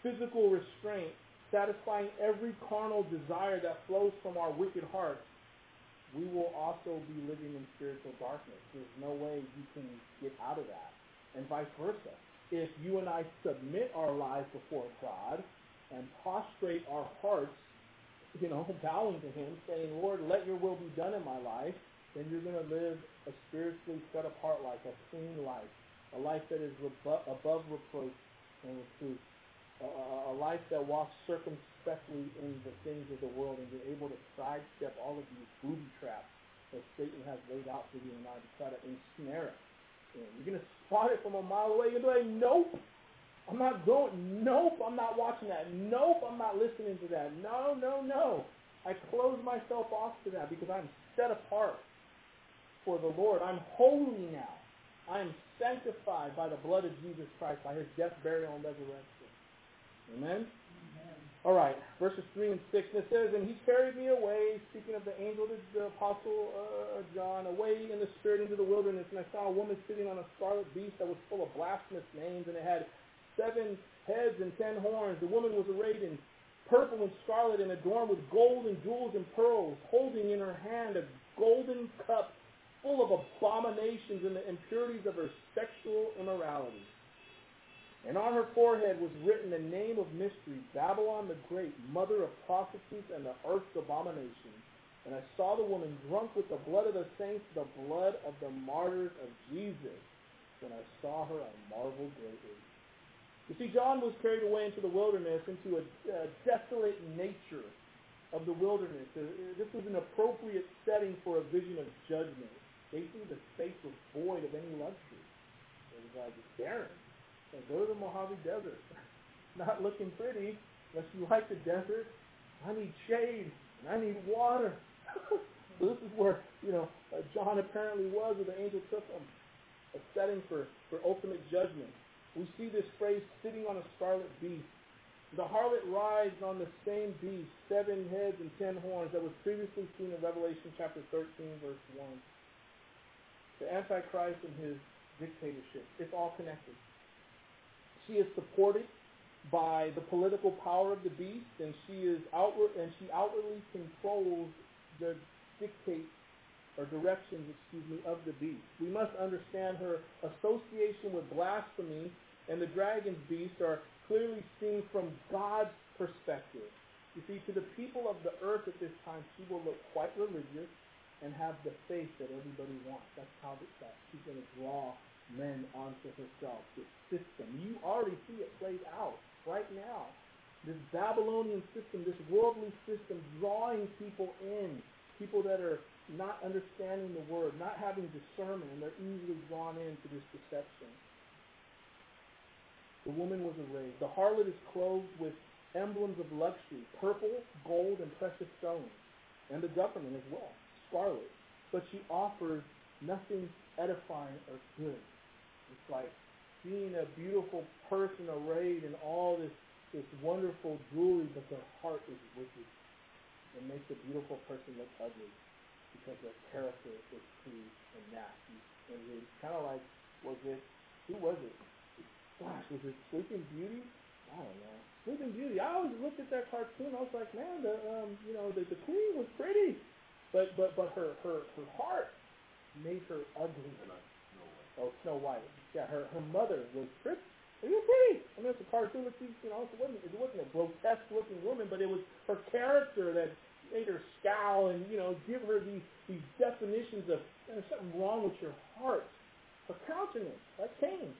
physical restraint, satisfying every carnal desire that flows from our wicked hearts, we will also be living in spiritual darkness. There's no way you can get out of that. And vice versa. If you and I submit our lives before God and prostrate our hearts, you know, bowing to Him, saying, Lord, let your will be done in my life, then you're going to live a spiritually set apart life, a clean life, a life that is above reproach and reproof a, a life that walks circumspectly in the things of the world and you're able to sidestep all of these booby traps that Satan has laid out for you and I to try to ensnare it. And you're going to spot it from a mile away. You're going to be like, nope, I'm not going. Nope, I'm not watching that. Nope, I'm not listening to that. No, no, no. I close myself off to that because I'm set apart for the Lord. I'm holy now. I am sanctified by the blood of Jesus Christ, by his death, burial, and resurrection. Amen? Amen? All right, verses 3 and 6, and it says, And he carried me away, speaking of the angel, the, the apostle uh, John, away in the spirit into the wilderness, and I saw a woman sitting on a scarlet beast that was full of blasphemous names, and it had seven heads and ten horns. The woman was arrayed in purple and scarlet and adorned with gold and jewels and pearls, holding in her hand a golden cup full of abominations and the impurities of her sexual immorality. And on her forehead was written the name of mystery, Babylon the Great, mother of prostitutes and the earth's abominations. And I saw the woman drunk with the blood of the saints, the blood of the martyrs of Jesus. When I saw her, I marveled greatly. You see, John was carried away into the wilderness, into a, a desolate nature of the wilderness. Uh, this was an appropriate setting for a vision of judgment. Basically, the space was void of any luxury. It was like barren. So go to the Mojave Desert. Not looking pretty, unless you like the desert. I need shade, and I need water. so this is where, you know, uh, John apparently was, where the angel took him. A setting for, for ultimate judgment. We see this phrase, sitting on a scarlet beast. The harlot rides on the same beast, seven heads and ten horns, that was previously seen in Revelation chapter 13, verse 1. The Antichrist and his dictatorship. It's all connected. She is supported by the political power of the beast, and she is outward and she outwardly controls the dictates or directions, excuse me, of the beast. We must understand her association with blasphemy and the dragon's beast are clearly seen from God's perspective. You see, to the people of the earth at this time, she will look quite religious and have the faith that everybody wants. That's how it's that she's going to draw men onto herself. This system. You already see it played out right now. This Babylonian system, this worldly system, drawing people in. People that are not understanding the word, not having discernment, and they're easily drawn into this deception. The woman was arrayed. The harlot is clothed with emblems of luxury, purple, gold, and precious stones, and the government as well, scarlet. But she offers nothing edifying or good. It's like seeing a beautiful person arrayed in all this, this wonderful jewelry, but their heart is wicked. It makes a beautiful person look ugly because their character is crude and nasty. And it's kind of like, was it, who was it? Gosh, was it Sleeping Beauty? I don't know. Sleeping Beauty. I always looked at that cartoon. I was like, man, the um, you know, the, the queen was pretty, but but but her her her heart made her ugly. Oh, Snow White. Yeah, her her mother was pretty. It was pretty. I mean, it's a cartoon. It's, you know, it wasn't it wasn't a grotesque looking woman, but it was her character that made her scowl and you know give her these these definitions of there's something wrong with your heart. Her countenance, like Cain.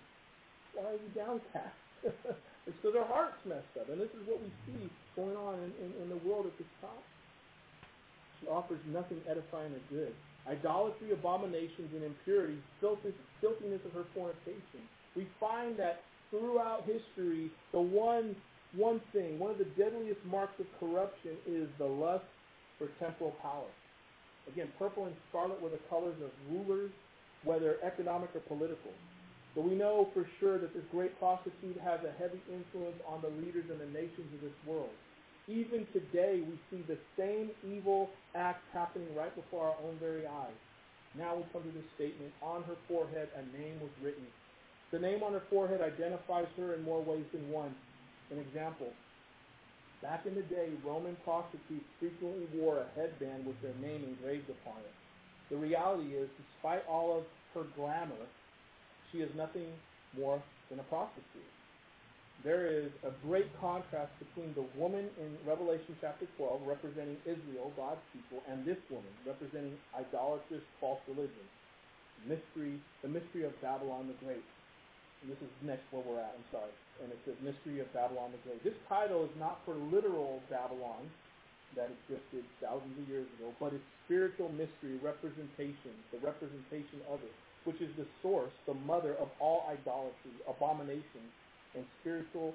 Why are you downcast? it's because our heart's messed up, and this is what we see going on in, in, in the world at this time. She offers nothing edifying or good idolatry, abominations, and impurities, filthiness of her fornication. We find that throughout history, the one one thing, one of the deadliest marks of corruption is the lust for temporal power. Again, purple and scarlet were the colors of rulers, whether economic or political. But we know for sure that this great prostitute has a heavy influence on the leaders and the nations of this world. Even today, we see the same evil acts happening right before our own very eyes. Now we come to this statement. On her forehead, a name was written. The name on her forehead identifies her in more ways than one. An example. Back in the day, Roman prostitutes frequently wore a headband with their name engraved upon it. The reality is, despite all of her glamour, she is nothing more than a prostitute there is a great contrast between the woman in Revelation chapter 12, representing Israel, God's people, and this woman, representing idolatrous false religion. Mystery, the mystery of Babylon the Great. And this is next where we're at, I'm sorry. And it says Mystery of Babylon the Great. This title is not for literal Babylon that existed thousands of years ago, but it's spiritual mystery representation, the representation of it, which is the source, the mother of all idolatry, abomination, and spiritual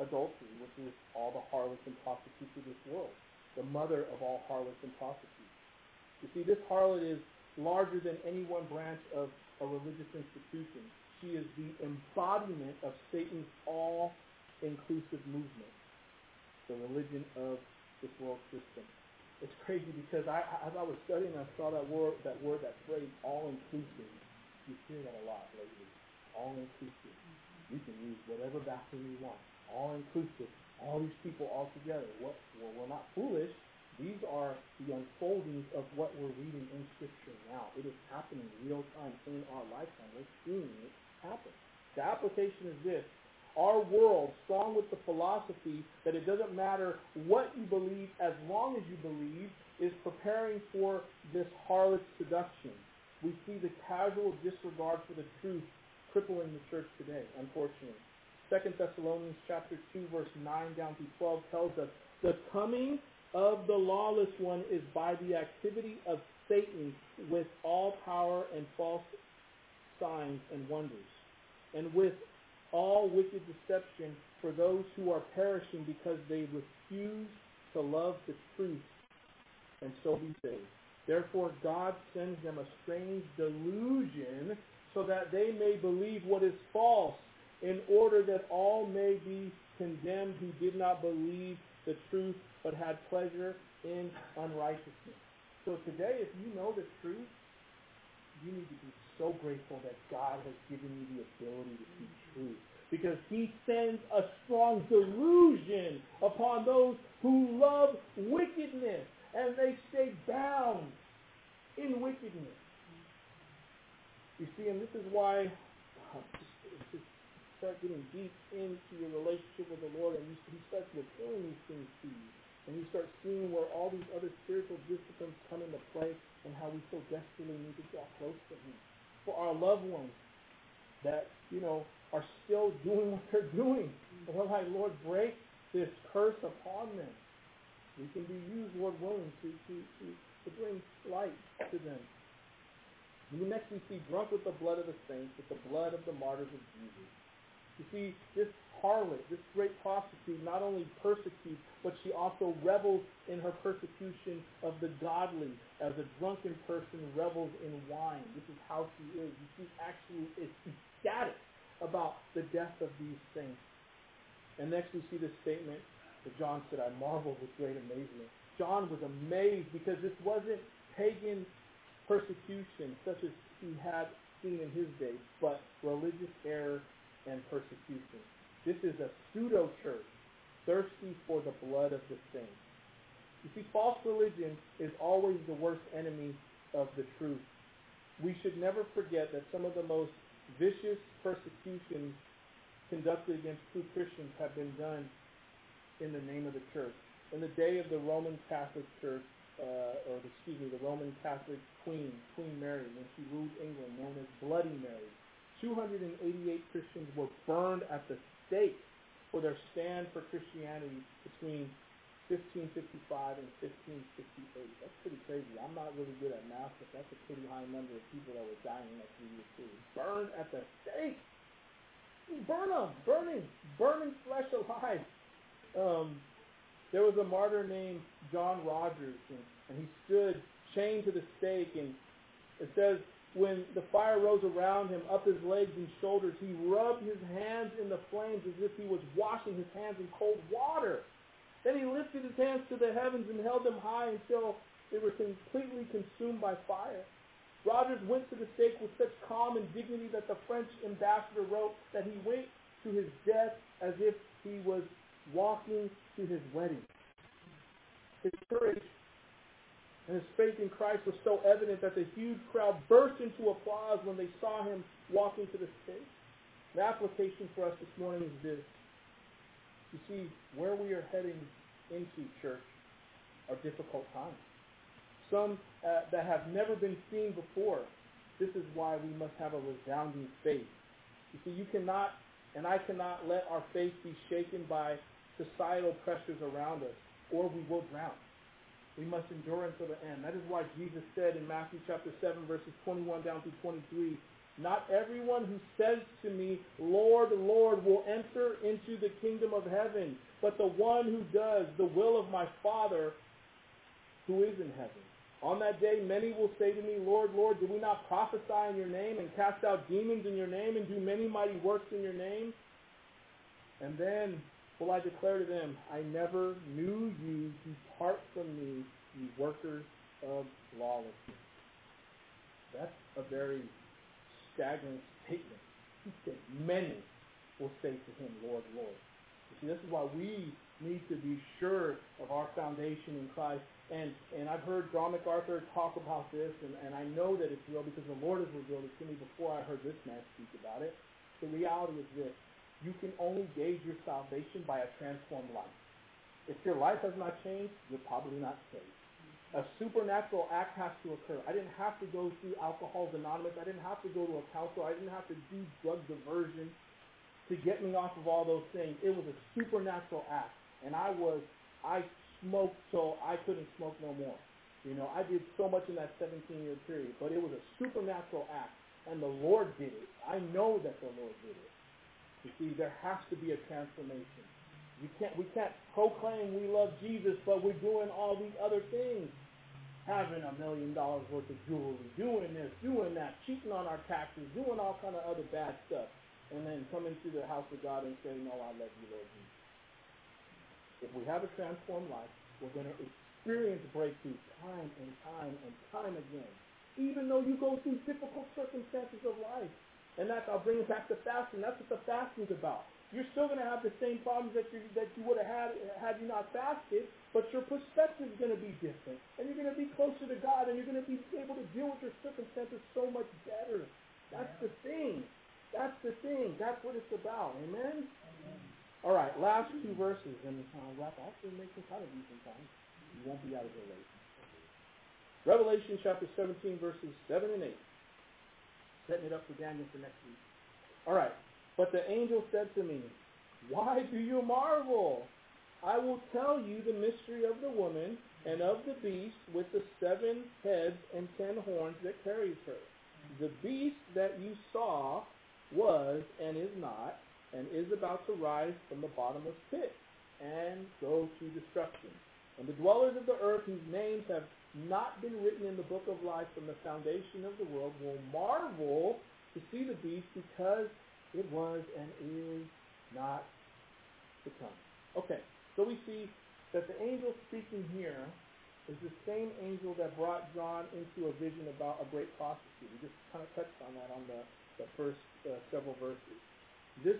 adultery, which is all the harlots and prostitutes of this world, the mother of all harlots and prostitutes. You see, this harlot is larger than any one branch of a religious institution. She is the embodiment of Satan's all-inclusive movement, the religion of this world system. It's crazy because I, as I was studying, I saw that word, that word, that phrase, all-inclusive. You hear that a lot lately. All-inclusive. You can use whatever bathroom you want, all inclusive, all these people all together. What, well, we're not foolish. These are the unfoldings of what we're reading in Scripture now. It is happening real time in our lifetime. We're seeing it happen. The application is this. Our world, strong with the philosophy that it doesn't matter what you believe as long as you believe, is preparing for this harlot seduction. We see the casual disregard for the truth crippling the church today, unfortunately. Second Thessalonians chapter 2, verse 9 down to 12 tells us, the coming of the lawless one is by the activity of Satan with all power and false signs and wonders, and with all wicked deception for those who are perishing because they refuse to love the truth and so be saved. Therefore God sends them a strange delusion so that they may believe what is false, in order that all may be condemned who did not believe the truth, but had pleasure in unrighteousness. So today, if you know the truth, you need to be so grateful that God has given you the ability to see truth. Because he sends a strong delusion upon those who love wickedness, and they stay bound in wickedness. You see, and this is why uh, start getting deep into your relationship with the Lord, and you, He starts revealing these things to you. And you start seeing where all these other spiritual disciplines come into play and how we so desperately need to draw close to Him. For our loved ones, that, you know, are still doing what they're doing. And we're like, Lord, break this curse upon them. We can be used, Lord willing, to, to, to, to bring light to them. And next we see drunk with the blood of the saints, with the blood of the martyrs of Jesus. You see, this harlot, this great prostitute, not only persecutes, but she also revels in her persecution of the godly, as a drunken person revels in wine. This is how she is. You see, actually is ecstatic about the death of these saints. And next we see the statement that John said, I marveled with great amazement. John was amazed because this wasn't pagan persecution such as he had seen in his day, but religious error and persecution. This is a pseudo church thirsty for the blood of the saints. You see, false religion is always the worst enemy of the truth. We should never forget that some of the most vicious persecutions conducted against true Christians have been done in the name of the church. In the day of the Roman Catholic Church, uh, or excuse me, the Roman Catholic Queen, Queen Mary, when she ruled England, known as Bloody Mary, 288 Christians were burned at the stake for their stand for Christianity between 1555 and 1568. That's pretty crazy. I'm not really good at math, but that's a pretty high number of people that were dying in that year period. Burned at the stake. Burn them, burning, burning flesh alive. Um, there was a martyr named John Rogers, and, and he stood chained to the stake, and it says when the fire rose around him, up his legs and shoulders, he rubbed his hands in the flames as if he was washing his hands in cold water. Then he lifted his hands to the heavens and held them high until they were completely consumed by fire. Rogers went to the stake with such calm and dignity that the French ambassador wrote that he went to his death as if he was walking to his wedding. His courage and his faith in Christ was so evident that the huge crowd burst into applause when they saw him walking to the stage. The application for us this morning is this. You see, where we are heading into church are difficult times. Some uh, that have never been seen before. This is why we must have a resounding faith. You see, you cannot and I cannot let our faith be shaken by societal pressures around us, or we will drown. We must endure until the end. That is why Jesus said in Matthew chapter 7, verses 21 down to 23, Not everyone who says to me, Lord, Lord, will enter into the kingdom of heaven, but the one who does the will of my Father who is in heaven. On that day, many will say to me, Lord, Lord, did we not prophesy in your name and cast out demons in your name and do many mighty works in your name? And then will I declare to them, I never knew you. Depart from me, you workers of lawlessness. That's a very staggering statement. He said, many will say to him, Lord, Lord. You see, this is why we need to be sure of our foundation in Christ. And and I've heard John MacArthur talk about this, and, and I know that it's real because the Lord has revealed it to me before I heard this man speak about it. The reality is this you can only gauge your salvation by a transformed life. If your life has not changed, you're probably not saved. A supernatural act has to occur. I didn't have to go through Alcoholics Anonymous. I didn't have to go to a counselor. I didn't have to do drug diversion to get me off of all those things. It was a supernatural act. And I was, I smoked so I couldn't smoke no more. You know, I did so much in that 17-year period, but it was a supernatural act. And the Lord did it. I know that the Lord did it. You see, there has to be a transformation. We can't, we can't proclaim we love Jesus, but we're doing all these other things. Having a million dollars worth of jewelry, doing this, doing that, cheating on our taxes, doing all kind of other bad stuff. And then coming to the house of God and saying, no, I love you, Lord Jesus. If we have a transformed life, we're going to experience breakthrough time and time and time again. Even though you go through difficult circumstances of life. And that's, I'll bring it back to fasting. That's what the fasting is about. You're still going to have the same problems that you that you would have had had you not fasted, but your perspective is going to be different, and you're going to be closer to God, and you're going to be able to deal with your circumstances so much better. That's the thing. That's the thing. That's what it's about. Amen. Amen. All right, last two verses, and I'll wrap. I'll actually make some kind of decent time. You won't be out of here late. Revelation chapter 17, verses 7 and 8 setting it up for Daniel for next week. All right. But the angel said to me, Why do you marvel? I will tell you the mystery of the woman and of the beast with the seven heads and ten horns that carries her. The beast that you saw was and is not, and is about to rise from the bottomless pit and go to destruction. And the dwellers of the earth whose names have not been written in the book of life from the foundation of the world will marvel to see the beast because it was and is not to come. Okay, so we see that the angel speaking here is the same angel that brought John into a vision about a great prophecy. We just kind of touched on that on the, the first uh, several verses. This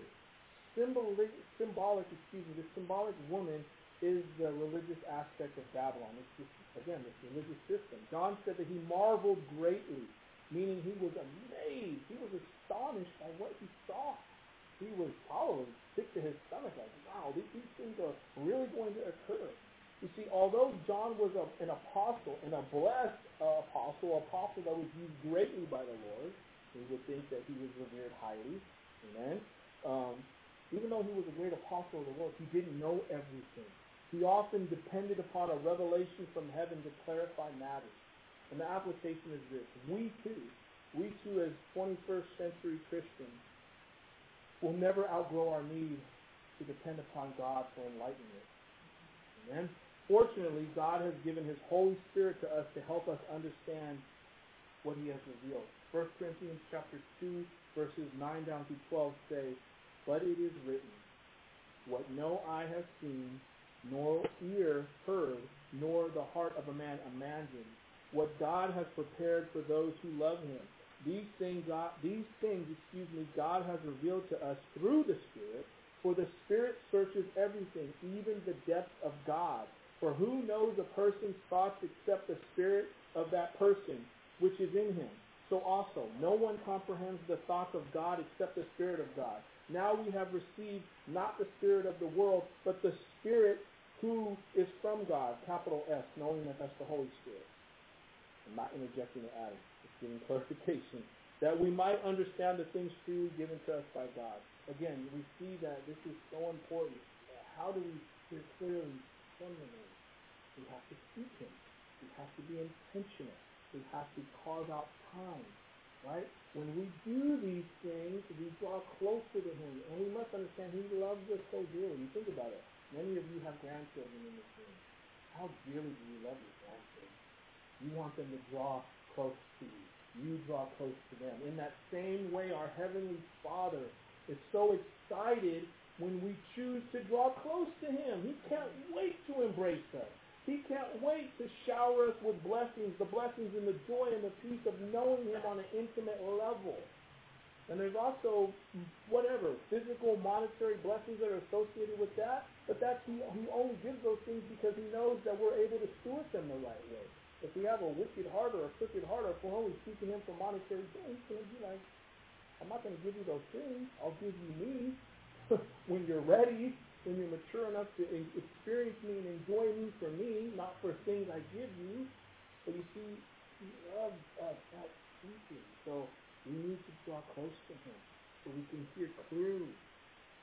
symbolic, symbolic, excuse me, this symbolic woman is the religious aspect of Babylon. It's again, this religious system. John said that he marveled greatly, meaning he was amazed. He was astonished by what he saw. He was probably sick to his stomach, like, wow, these, these things are really going to occur. You see, although John was a, an apostle, and a blessed uh, apostle, apostle that was used greatly by the Lord, we would think that he was revered highly. Amen. Um, even though he was a great apostle of the Lord, he didn't know everything. He often depended upon a revelation from heaven to clarify matters. And the application is this. We too, we too as 21st century Christians, will never outgrow our need to depend upon God for enlightenment. Amen. Fortunately, God has given his Holy Spirit to us to help us understand what he has revealed. 1 Corinthians chapter 2, verses 9 down to 12 say, But it is written, What no eye has seen, nor ear heard, nor the heart of a man imagined, what God has prepared for those who love him. These things, God, these things, excuse me, God has revealed to us through the Spirit, for the Spirit searches everything, even the depths of God. For who knows a person's thoughts except the spirit of that person which is in him? So also, no one comprehends the thoughts of God except the Spirit of God. Now we have received not the Spirit of the world, but the Spirit who is from God, capital S, knowing that that's the Holy Spirit. I'm not interjecting the adding, just giving clarification. That we might understand the things freely given to us by God. Again, we see that this is so important. How do we hear clearly from the Lord. We have to seek Him. We have to be intentional. We have to carve out time, right? When we do these things, we draw closer to Him. And we must understand He loves us so dearly. You think about it. Many of you have grandchildren in this room. How dearly do you love your grandchildren? You want them to draw close to you. You draw close to them. In that same way, our Heavenly Father is so excited when we choose to draw close to him. He can't wait to embrace us. He can't wait to shower us with blessings, the blessings and the joy and the peace of knowing him on an intimate level. And there's also whatever, physical, monetary blessings that are associated with that. But that's he, he only gives those things because he knows that we're able to steward them the right way. If we have a wicked heart or a crooked heart, or if we're only seeking him for monetary things, he'll be like, I'm not going to give you those things. I'll give you me. when you're ready, when you're mature enough to experience me and enjoy me for me, not for things I give you. But you see, he loves us that deeply. So we need to draw close to him so we can hear clearly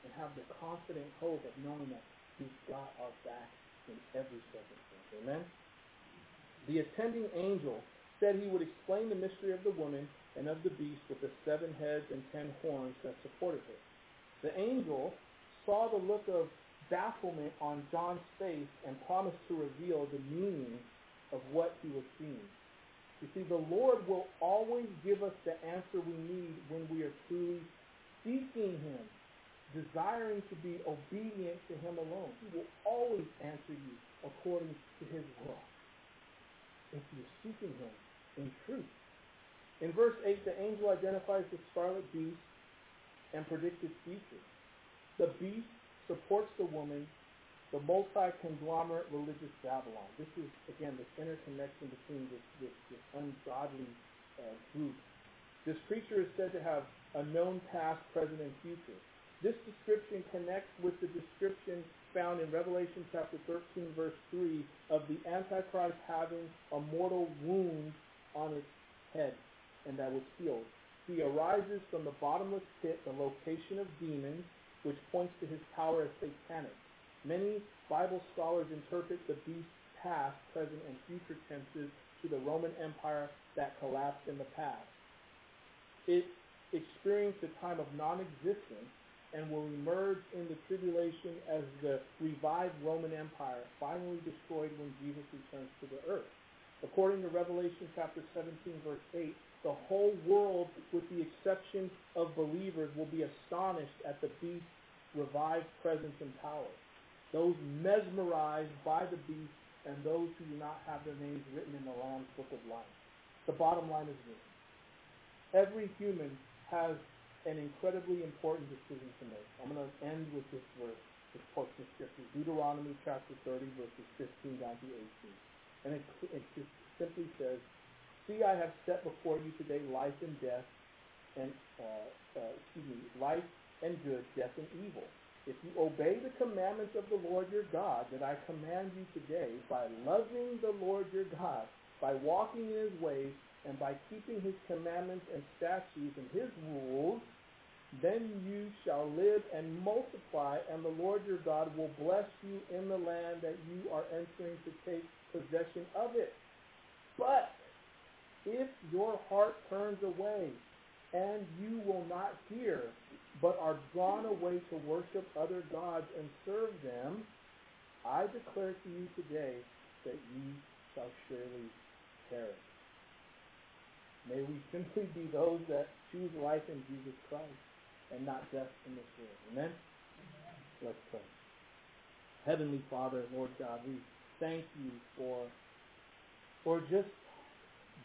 and have the confident hope of knowing that he's got our back in every circumstance. Amen? The attending angel said he would explain the mystery of the woman and of the beast with the seven heads and ten horns that supported her. The angel saw the look of bafflement on John's face and promised to reveal the meaning of what he was seeing. You see, the Lord will always give us the answer we need when we are truly seeking him, desiring to be obedient to him alone. He will always answer you according to his will if you're seeking him in truth. In verse 8, the angel identifies the scarlet beast and predict its future. The beast supports the woman, the multi-conglomerate religious Babylon. This is, again, this interconnection between this, this, this ungodly uh, group. This creature is said to have a known past, present, and future. This description connects with the description found in Revelation chapter 13, verse 3, of the Antichrist having a mortal wound on its head, and that was healed. He arises from the bottomless pit, the location of demons, which points to his power as satanic. Many Bible scholars interpret the beast's past, present, and future tenses to the Roman Empire that collapsed in the past. It experienced a time of non-existence and will emerge in the tribulation as the revived Roman Empire, finally destroyed when Jesus returns to the earth. According to Revelation chapter 17, verse 8, the whole world, with the exception of believers, will be astonished at the beast's revived presence and power. Those mesmerized by the beast and those who do not have their names written in the Lamb's book of life. The bottom line is this. Every human has an incredibly important decision to make. I'm going to end with this verse, this portion of scripture, Deuteronomy chapter 30, verses 15 down to 18. And it, it just simply says, See, I have set before you today life and death, and uh, uh, excuse me, life and good, death and evil. If you obey the commandments of the Lord your God that I command you today, by loving the Lord your God, by walking in his ways, and by keeping his commandments and statutes and his rules, then you shall live and multiply, and the Lord your God will bless you in the land that you are entering to take possession of it. But if your heart turns away, and you will not hear, but are drawn away to worship other gods and serve them, I declare to you today that ye shall surely perish. May we simply be those that choose life in Jesus Christ and not death in this world. Amen? Amen. Let's pray. Heavenly Father, Lord God, we thank you for for just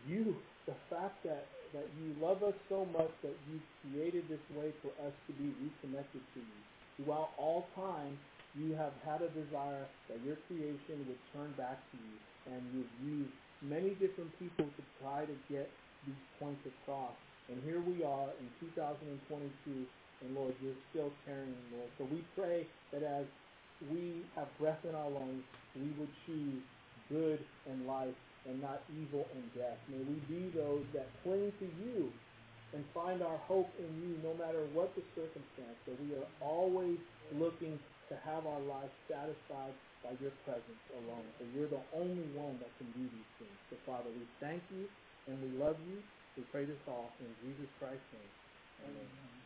you, the fact that, that you love us so much that you created this way for us to be reconnected to you. Throughout all time, you have had a desire that your creation would turn back to you, and you've used many different people to try to get these points across. And here we are in 2022, and Lord, you're still carrying, Lord. So we pray that as we have breath in our lungs, we would choose good and life and not evil and death. May we be those that cling to you and find our hope in you no matter what the circumstance. That we are always looking to have our lives satisfied by your presence alone. For you're the only one that can do these things. So Father, we thank you and we love you. We pray this all in Jesus Christ's name. Amen. Amen.